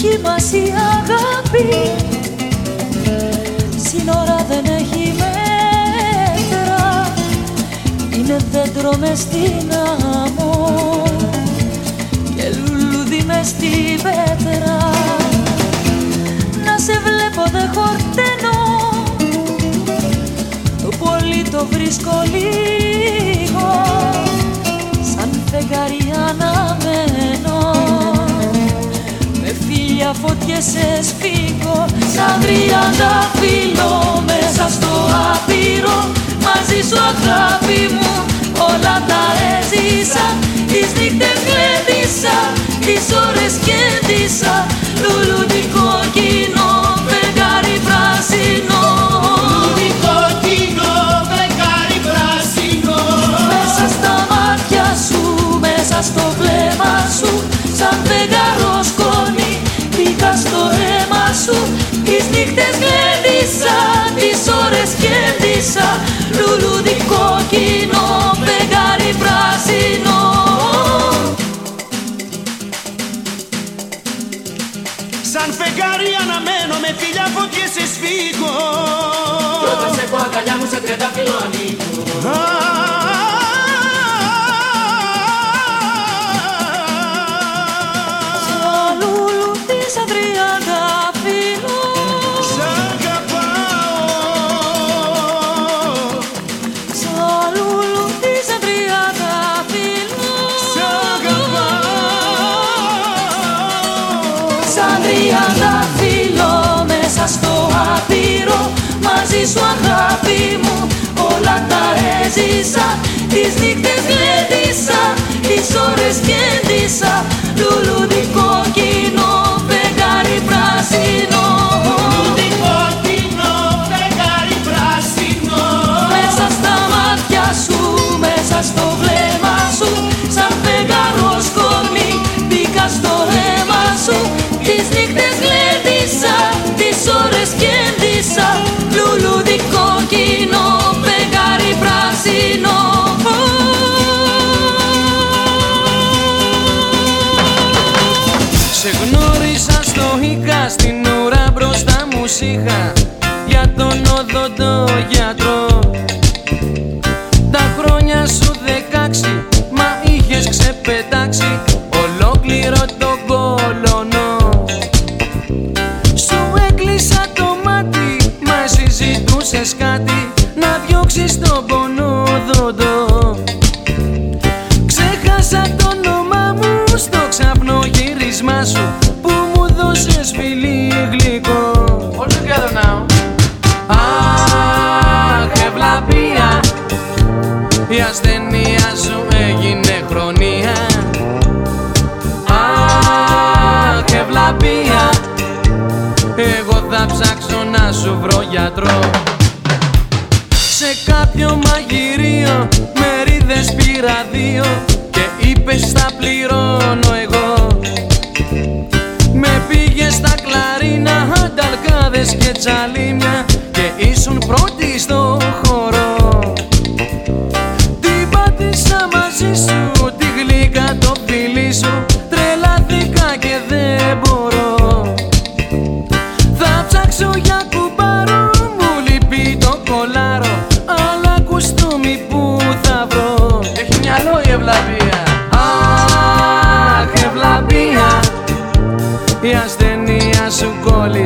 δική μας η αγάπη. Σύνορα δεν έχει μέτρα. Είναι δέντρο μες στην άμμο Και λουλούδι μες στην πέτρα Να σε βλέπω δεν χορταίνω. Το πολύ το βρίσκω λίγο. Σαν φεγγάρι αναμένω φωτιές σε σφίγγω Σαν τριάντα φύλλο μέσα στο άπειρο. Μαζί σου αγάπη μου όλα τα έζησα. Τις νύχτες γλέντισα, τις ώρες κέντησα Λουλουδικό κοινό, φεγγάρι πράσινο μάτια μου σε έζησα Τις νύχτες γλέντισα, τις ώρες κέντησα Λουλούδι κόκκινο, φεγγάρι πράσινο. Κόκκινο φεγγάρι πράσινο. Μέσα στα μάτια σου, μέσα στο βλέμμα σου Σαν φεγγαρό σκόνη μπήκα στο αίμα σου Τις νύχτες είχα για τον οδοντό γιατρό Τα χρόνια σου δεκάξι μα είχες ξεπετάξει ολόκληρο τον κολονό. Σου έκλεισα το μάτι μα εσύ ζητούσες κάτι να διώξεις τον πονόδοντο. Ξέχασα το όνομά μου στο ξαπνό γύρισμά σου σου βρω γιατρό. Σε κάποιο μαγειρίο μερίδες πήρα δύο και είπες θα πληρώνω εγώ. Με πήγε στα κλαρίνα, ανταλκάδες και τσαλίμια και ήσουν πρώτη στο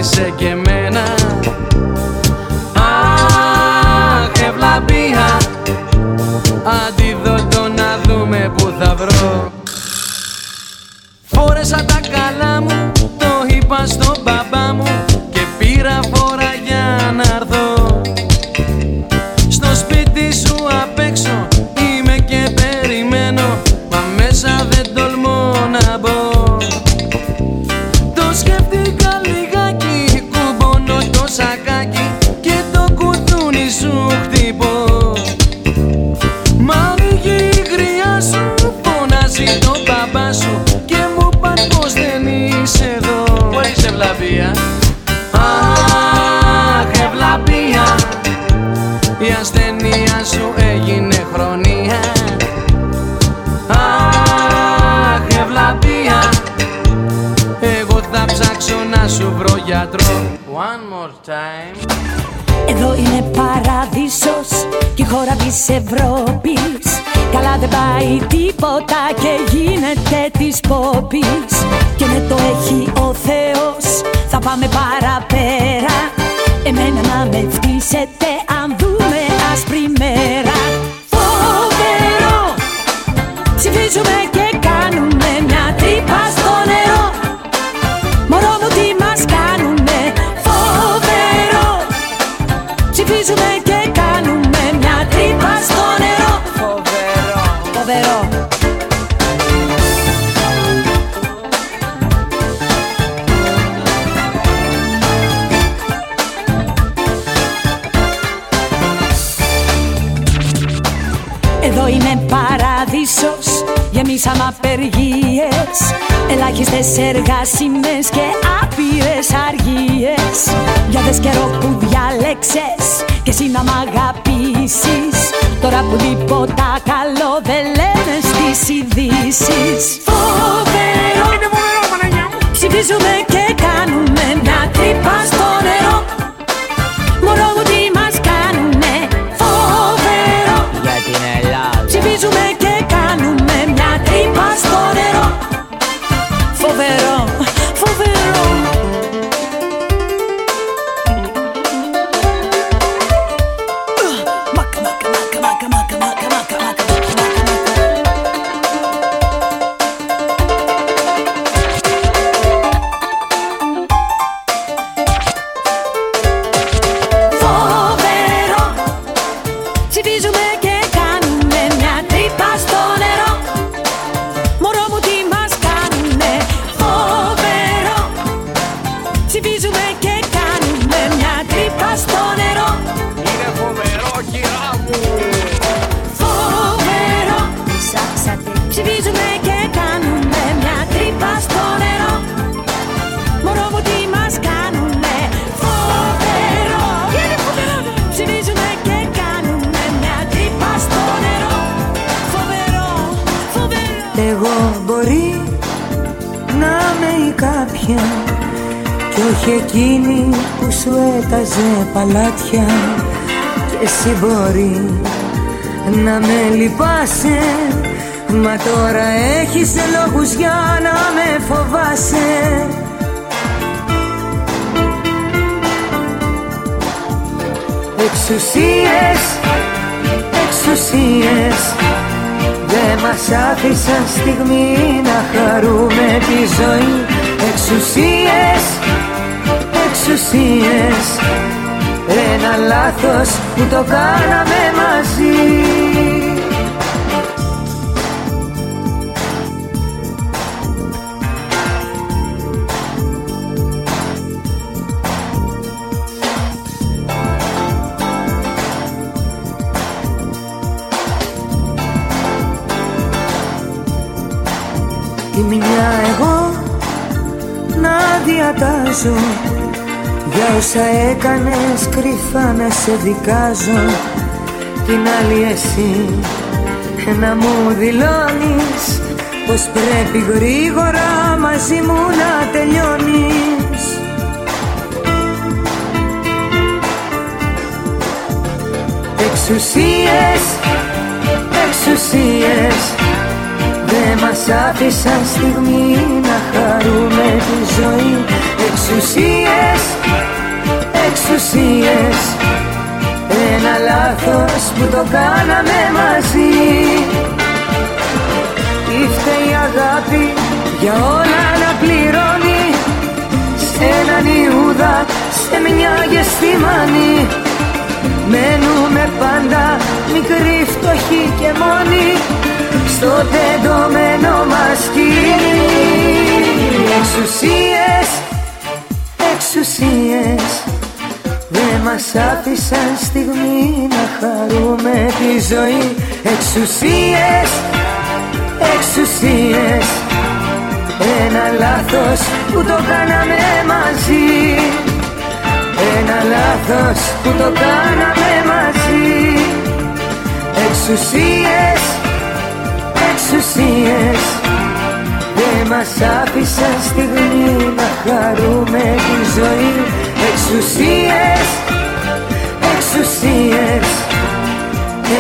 κόλλησε και χώρα της Ευρώπης. Καλά δεν πάει τίποτα και γίνεται της πόπης. Και ναι το έχει ο Θεός, θα πάμε παραπέρα. Εμένα να με φτύσετε εργάσιμες και άπειρες αργίες. Για δες καιρό που διάλεξες Και εσύ να μ' αγαπήσεις. Τώρα που τίποτα Τη μια εγώ να διατάζω. Για όσα έκανες κρυφά να σε δικάζω. Την άλλη εσύ να μου δηλώνεις Πως πρέπει γρήγορα μαζί μου να τελειώνεις. Εξουσίες, εξουσίες δεν μας άφησαν στιγμή να χαρούμε τη ζωή. Εξουσίες, εξουσίες. Ένα λάθος που το κάναμε μαζί. Τι φταίει η αγάπη για όλα να πληρώνει. Σ' έναν Ιούδα, σε μια γεστημάνη Μένουμε πάντα μικροί, φτωχοί και μόνοι στο τεντωμένο μας σκηνή. Εξουσίες, εξουσίες. Δεν μας άφησαν στιγμή να χαρούμε τη ζωή. Εξουσίες, εξουσίες. Ένα λάθος που το κάναμε μαζί. Ένα λάθος που το κάναμε μαζί. Εξουσίες, εξουσίες Δεν μας άφησαν στιγμή να χαρούμε τη ζωή. Εξουσίες, εξουσίες.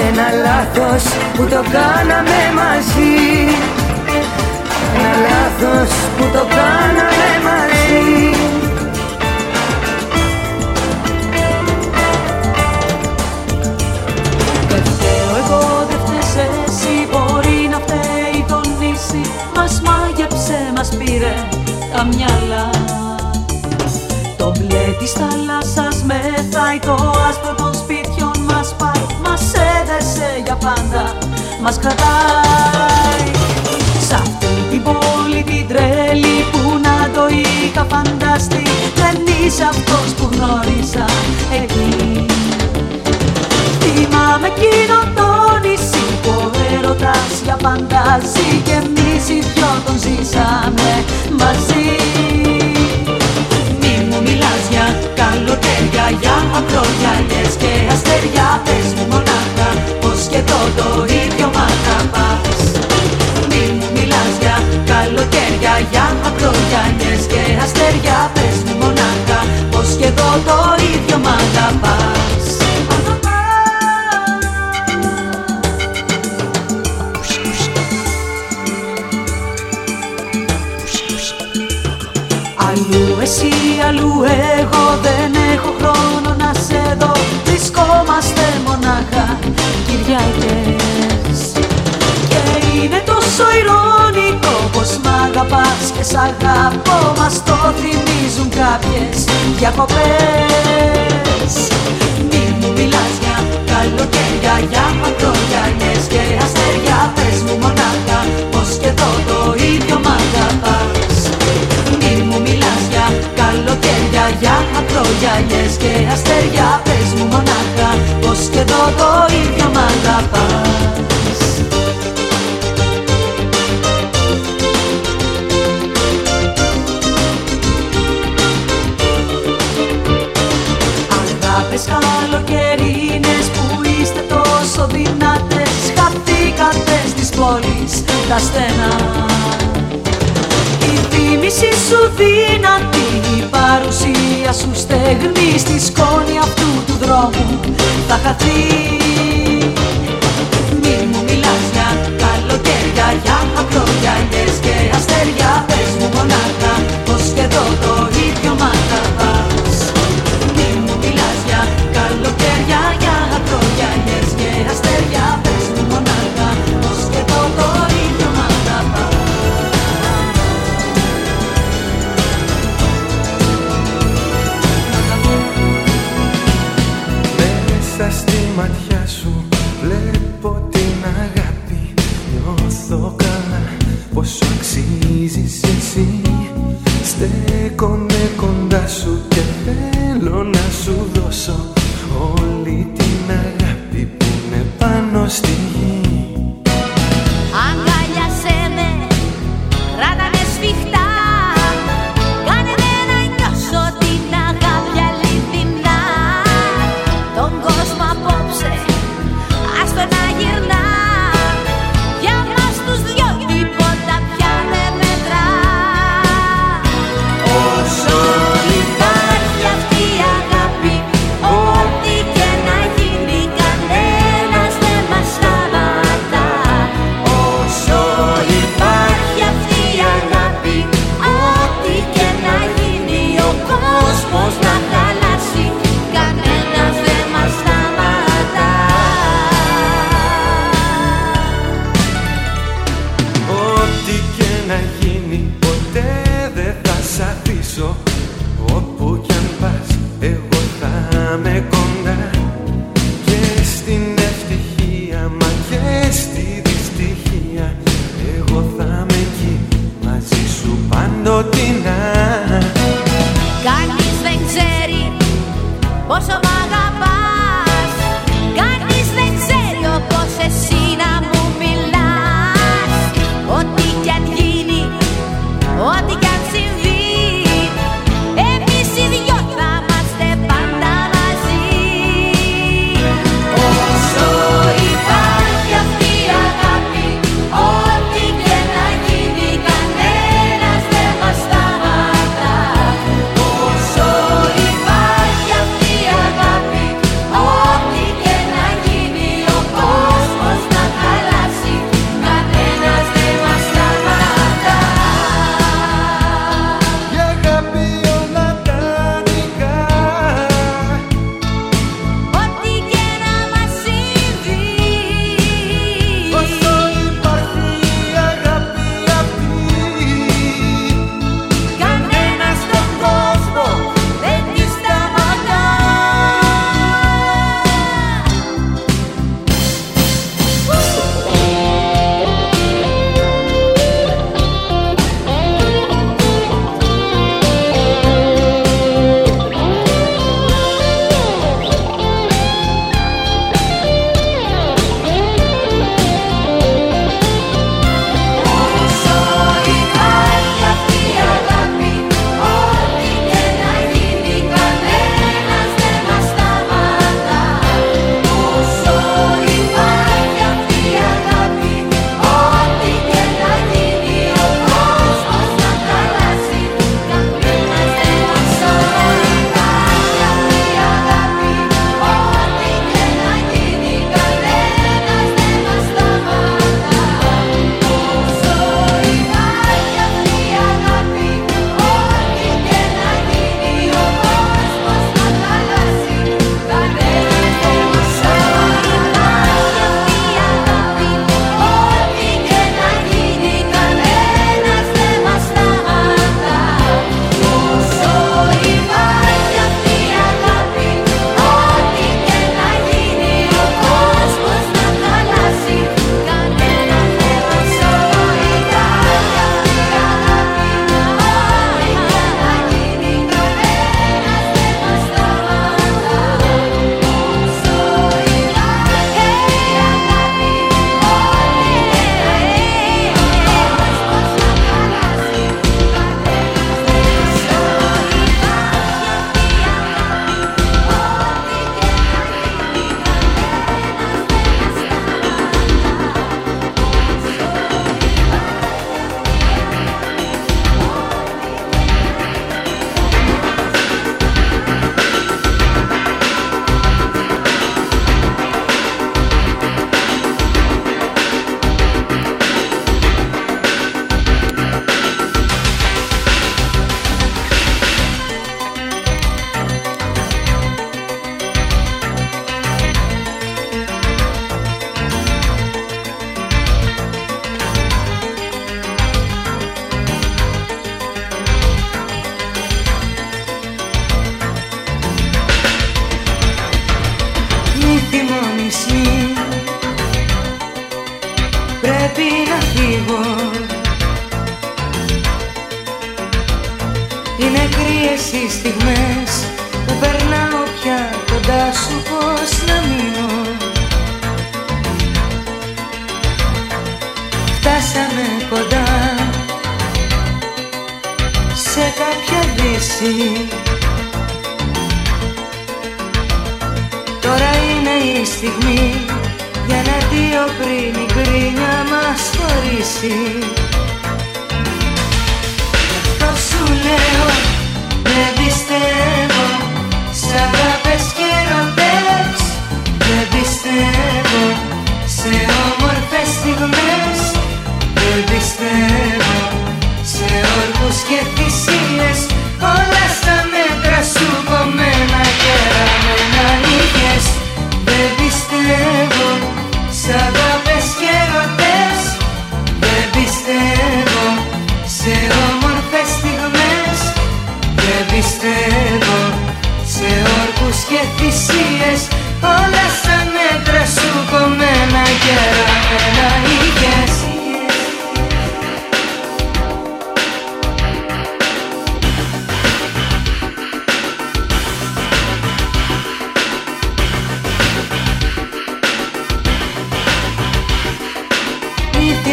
Ένα λάθος που το κάναμε μαζί. Ένα λάθος που το κάναμε μαζί πήρε τα μυαλά. Το μπλε της θάλασσας μετράει Το άσπρο των σπίτιων μας πάει. Μας έδεσε για πάντα Μας κρατάει. Σ' αυτή την πόλη την τρέλη Που να το είχα φανταστεί. Δεν είσαι αυτός που γνώρισα εκεί. Θυμάμαι εκείνο έρωτας για πάντα ζει Και εμείς οι δυο τον ζήσαμε μαζί. Μη μου μιλάς για καλοκαίρια, για ακρογιαλιές και αστέρια Πες μου μονάχα πως και εδώ το ίδιο μ' αγαπάς. Μη μου μιλάς για καλοκαίρια, για ακρογιαλιές και αστέρια Πες μου μονάχα πως και εδώ το αλλού εγώ δεν έχω χρόνο να σε δω. Βρισκόμαστε μονάχα Κυριακές. Και είναι τόσο ηρωνικό πως μ' αγαπάς και σ' αγαπώ Μας το θυμίζουν κάποιες διακοπές. Μη μου μιλάς για καλοκαίρια, για μακρογιαλιές και αστέρια Πες μου μονάχα πως και εδώ το ίδιο μ' αγαπάς για ακρογιαλιές και αστέρια Πες μου μονάχα πως και εδώ το ίδιο μ' σου στεγνή στη σκόνη αυτού του δρόμου. Θα χαθεί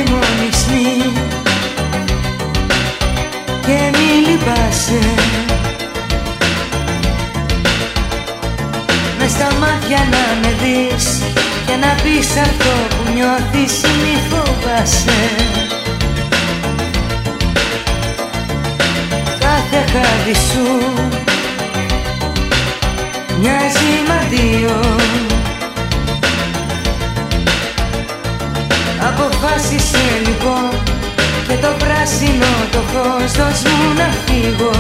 Μη θυμώνεις μη και μη λυπάσαι. Μες στα μάτια να με δεις και να πεις αυτό που νιώθεις μη φοβάσαι. Κάθε χάδι σου μοιάζει μαντίο Αποφάσισε λοιπόν και το πράσινο το φως δώσ' μου να φύγω.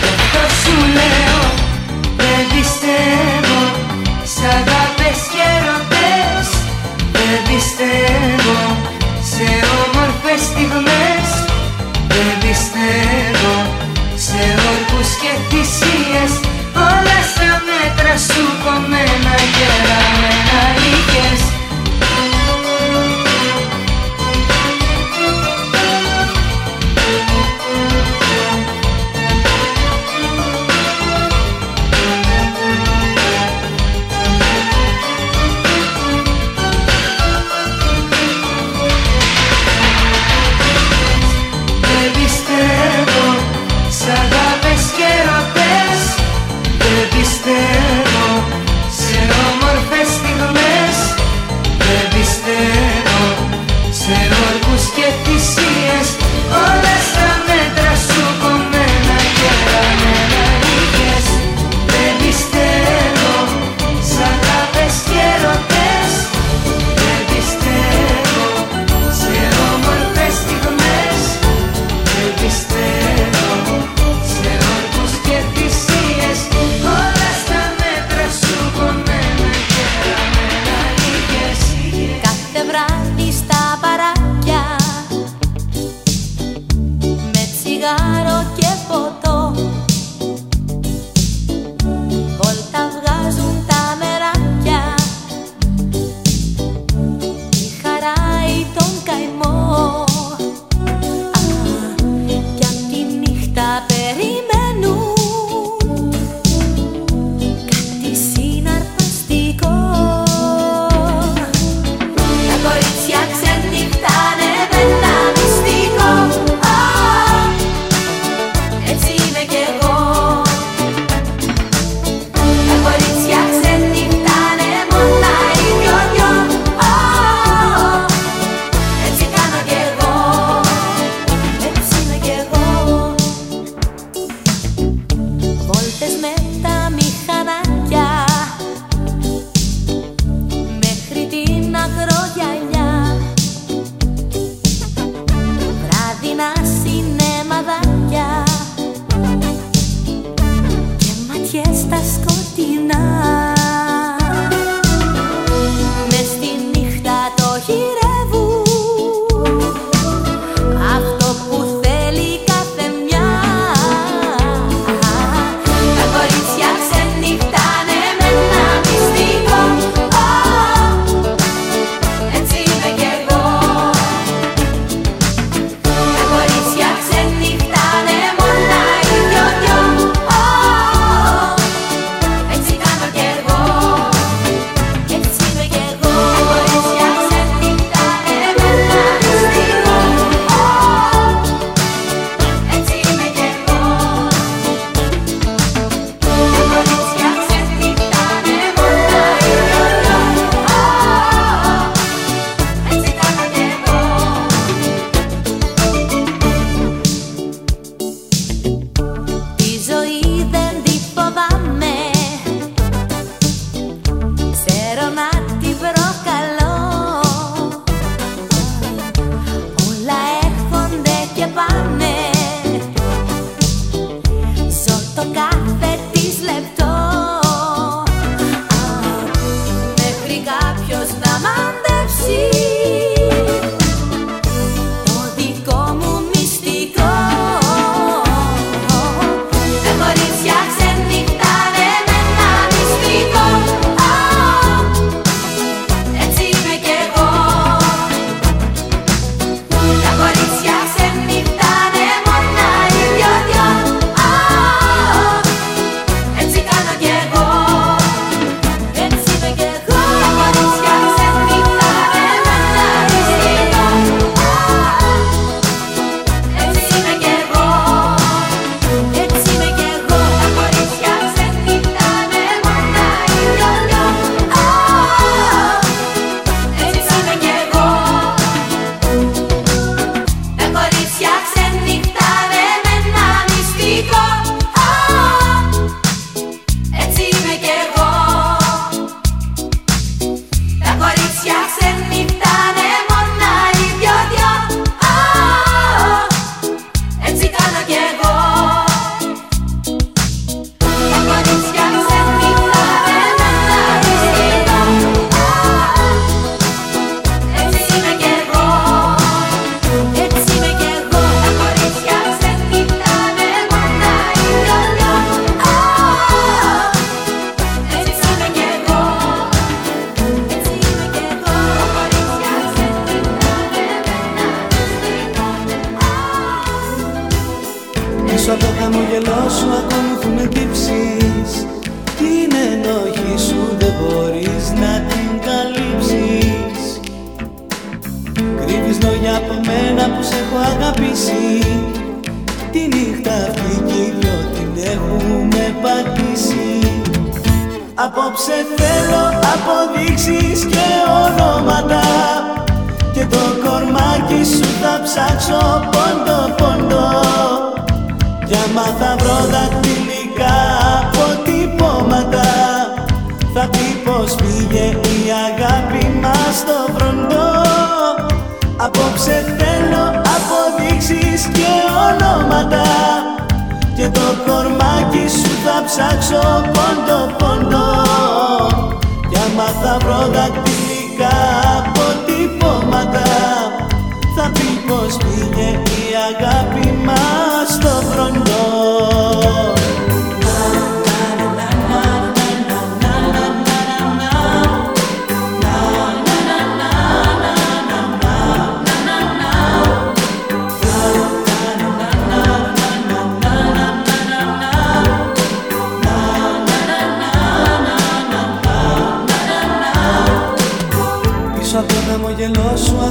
Γι' αυτό σου λέω δεν πιστεύω σ' αγάπες και ερωτές. Δεν πιστεύω σε όμορφες στιγμές. Δεν πιστεύω σε όρκους και θυσίες Όλα στα μέτρα σου κομμένα και ραμμένα είχες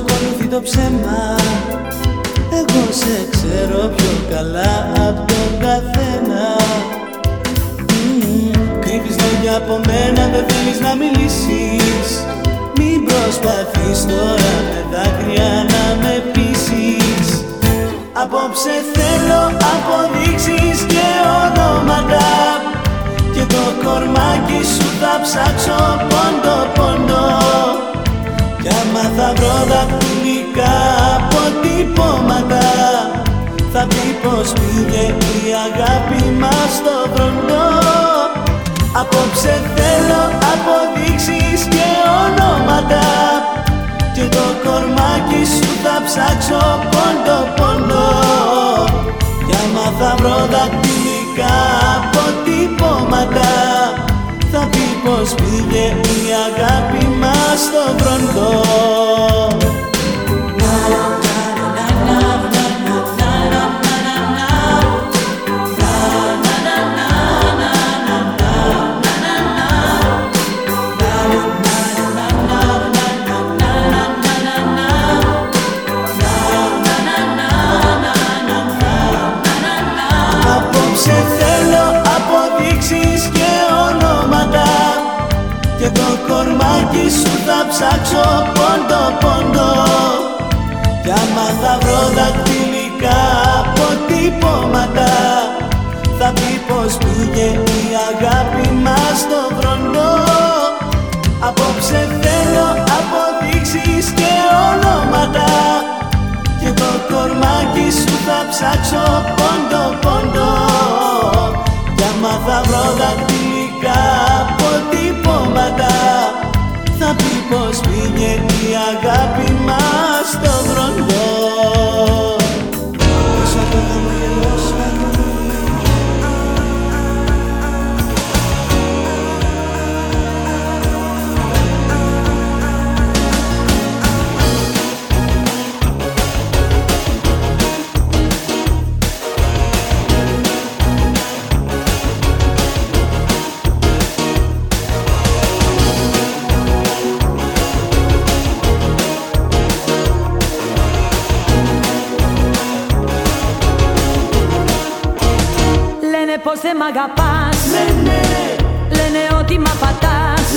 ακολουθεί το ψέμα. Εγώ σε ξέρω πιο καλά από τον καθένα. Μμμ, Κρύβεις λόγια από μένα, δεν θέλεις να μιλήσεις. Μην προσπαθείς τώρα με δάκρυα να με πείσεις. Απόψε θέλω αποδείξεις και ονόματα. Και το κορμάκι σου θα ψάξω πόντο πόντο κι άμα θα βρω δακτυλικά αποτυπώματα Θα πει πως πήγε η αγάπη μας στο βροντό. Απόψε θέλω αποδείξεις και ονόματα. Και το κορμάκι σου θα ψάξω πόντο πόντο. Κι άμα θα βρω δακτυλικά αποτυπώματα θα πει πως πήγε η αγάπη μας στο βροντό κορμάκι σου θα ψάξω πόντο πόντο. Κι άμα θα βρω δακτυλικά αποτυπώματα Θα πει πως πήγε η αγάπη μας στο βροντό Απόψε θέλω αποδείξεις και ονόματα. Και το κορμάκι σου θα ψάξω πόντο πόντο. Κι άμα θα βρω δακτυλικά πως πήγε η αγάπη μας στο βροντό Λένε πως δεν μ' αγαπάς. Λένε ότι μ' απατάς.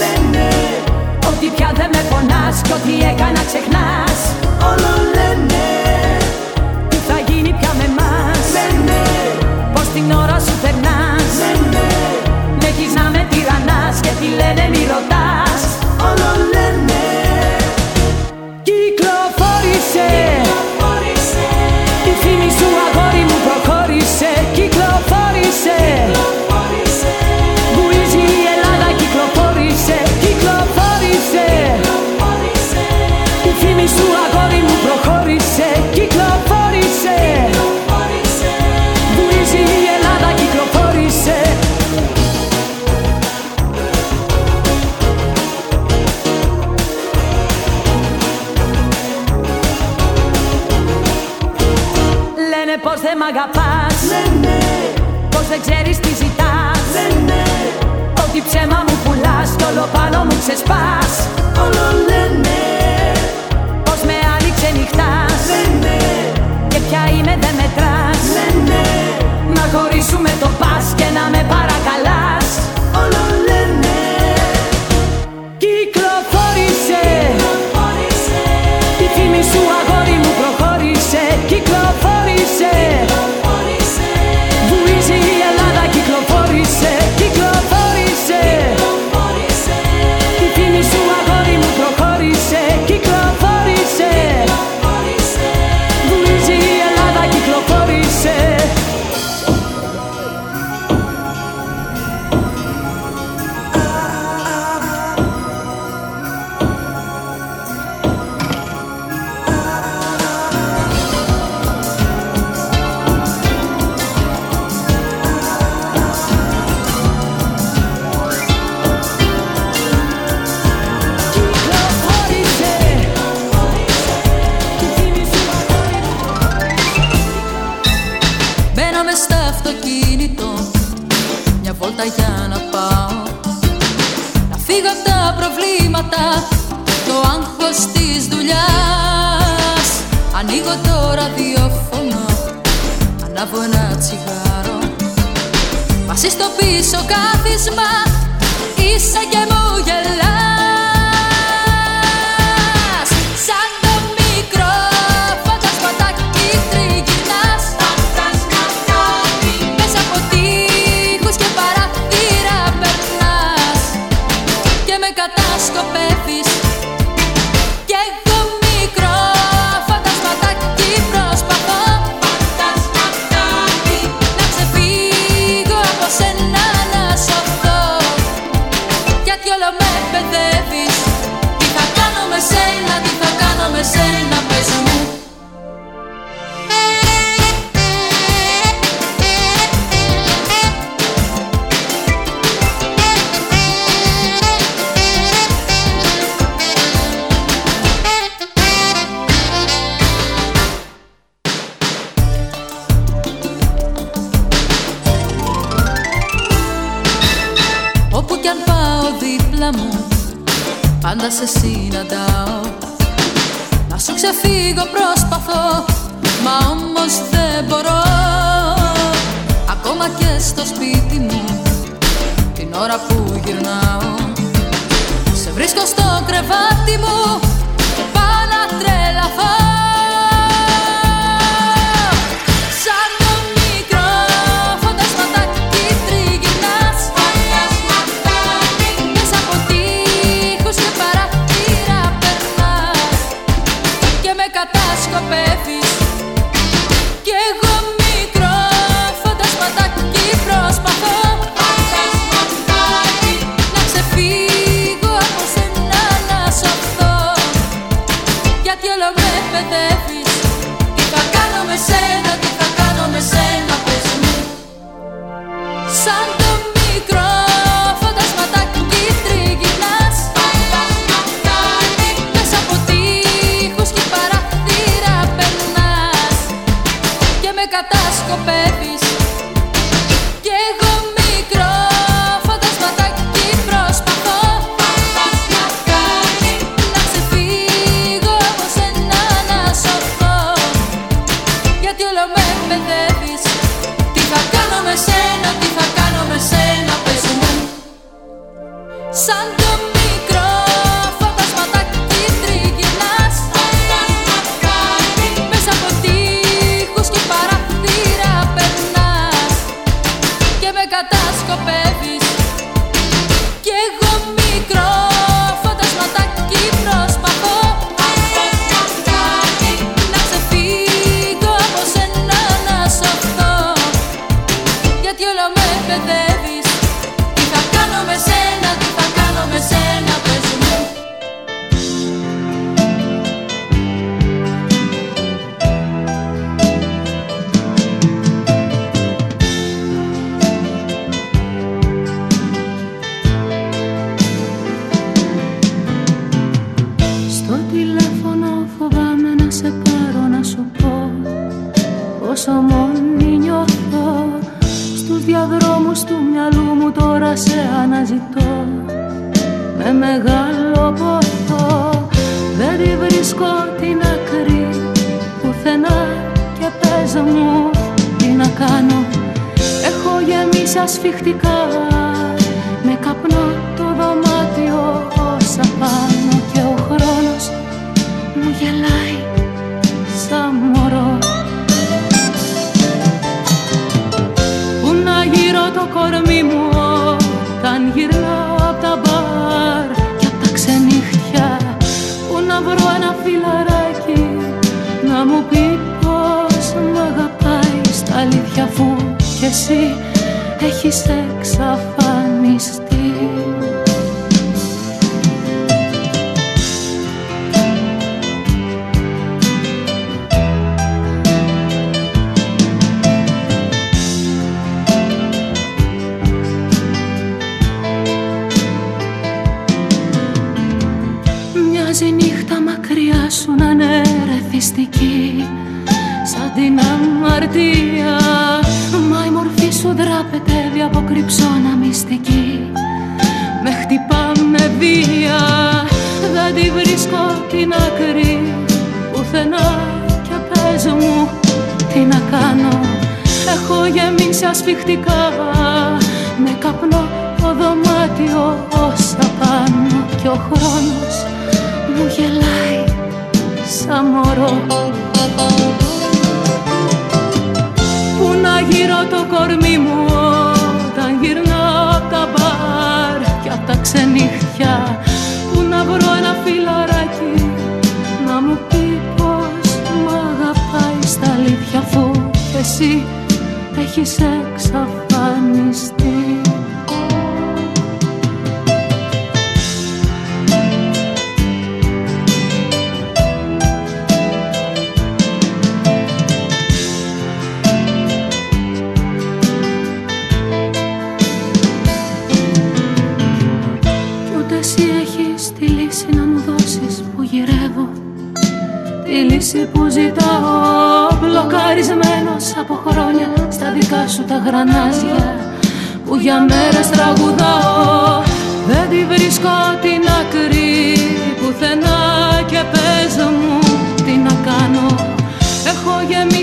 Ότι πια δεν με πονάς Κι ό,τι έκανα ξεχνάς. Όλο λένε Τι θα γίνει πια με μας Πως την ώρα σου περνάς. Με έχεις να με τυραννάς Και τι λένε μη ρωτάς πουλάς Κι όλο πάνω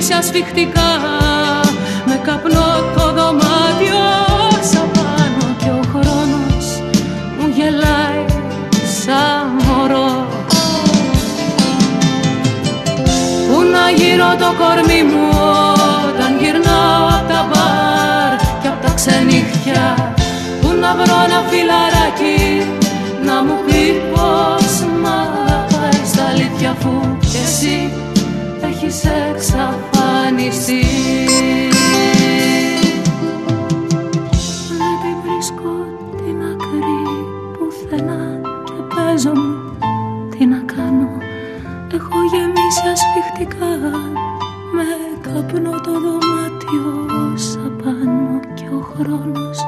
χτυπήσει ασφιχτικά με καπνό το δωμάτιο σαν πάνω και ο χρόνος μου γελάει σαν μωρός. Πού να γύρω το κορμί μου όταν γυρνάω από τα μπαρ και από τα ξενύχτια. Πού να βρω ένα φιλαράκι να μου πει πως μ' αγαπάει στα αλήθεια αφού και εσύ έχεις εξαφανιστεί εμφανιστεί Δεν τη βρίσκω την άκρη πουθενά και παίζω μου. Τι να κάνω; Έχω γεμίσει ασφιχτικά με καπνό το δωμάτιο. Σαν πάνω και ο χρόνος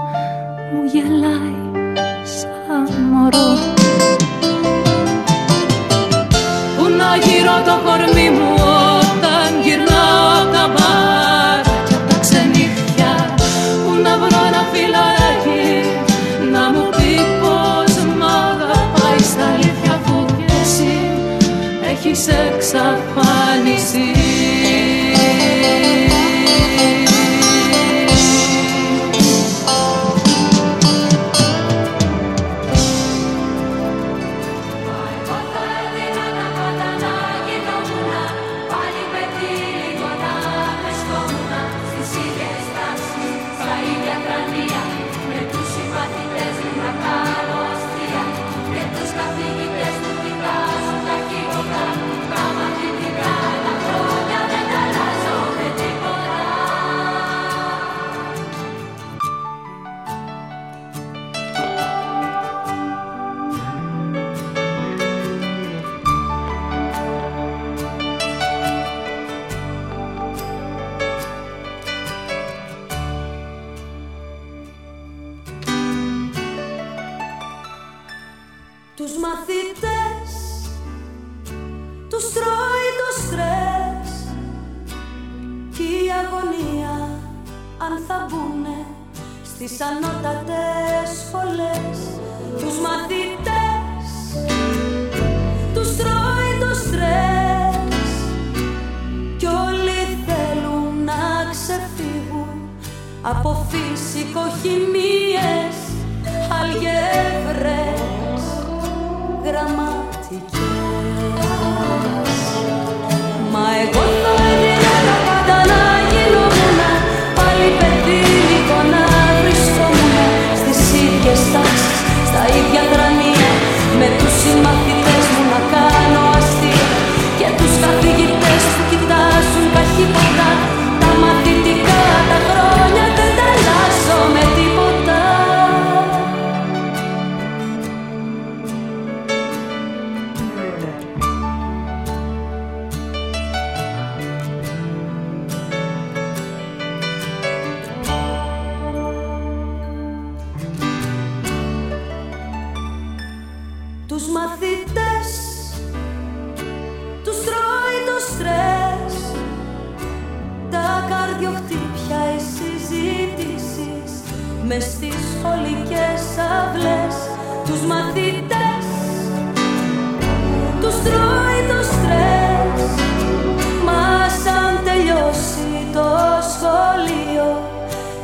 μου γελάει σαν μωρό. Πού να γύρω το κορμί μου up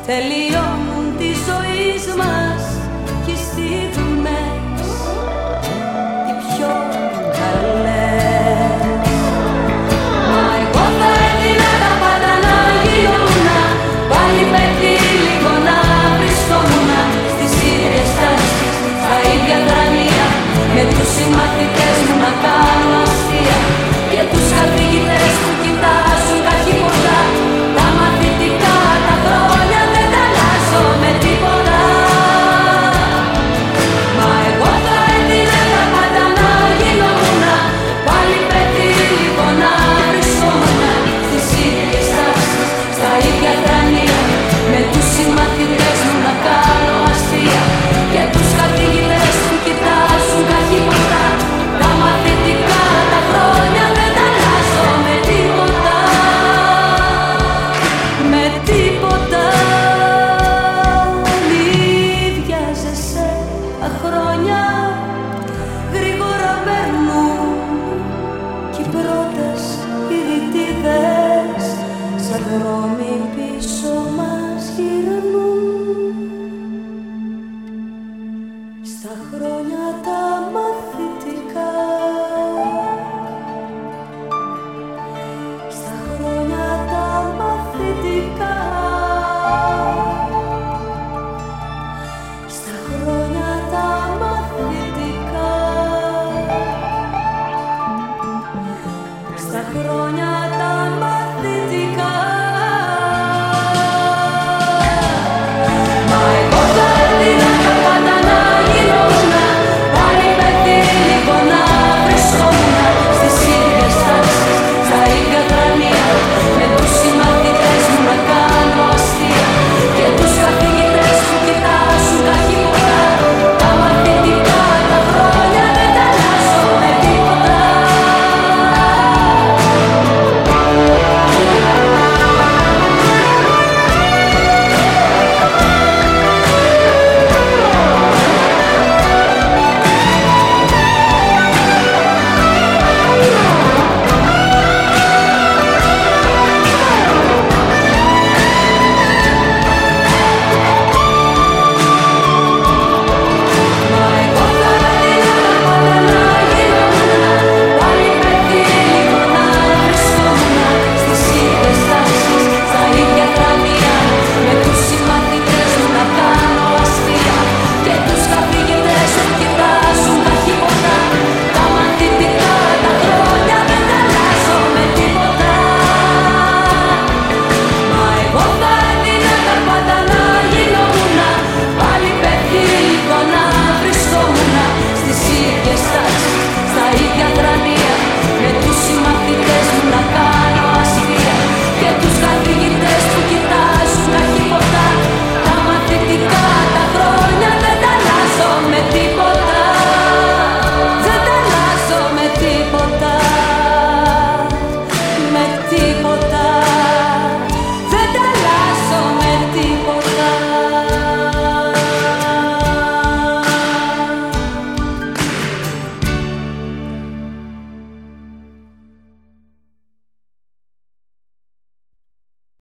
τελειώνουν τη ζωής μας και οι στιγμές οι πιο καλές. Μα εγώ θα έδινα τα πάντα να γυρνούνα πάλι παιδί λίγο να βρισκόμουν. στις ίδιες τάσεις τα ίδια δρανία με τους συμμαθητές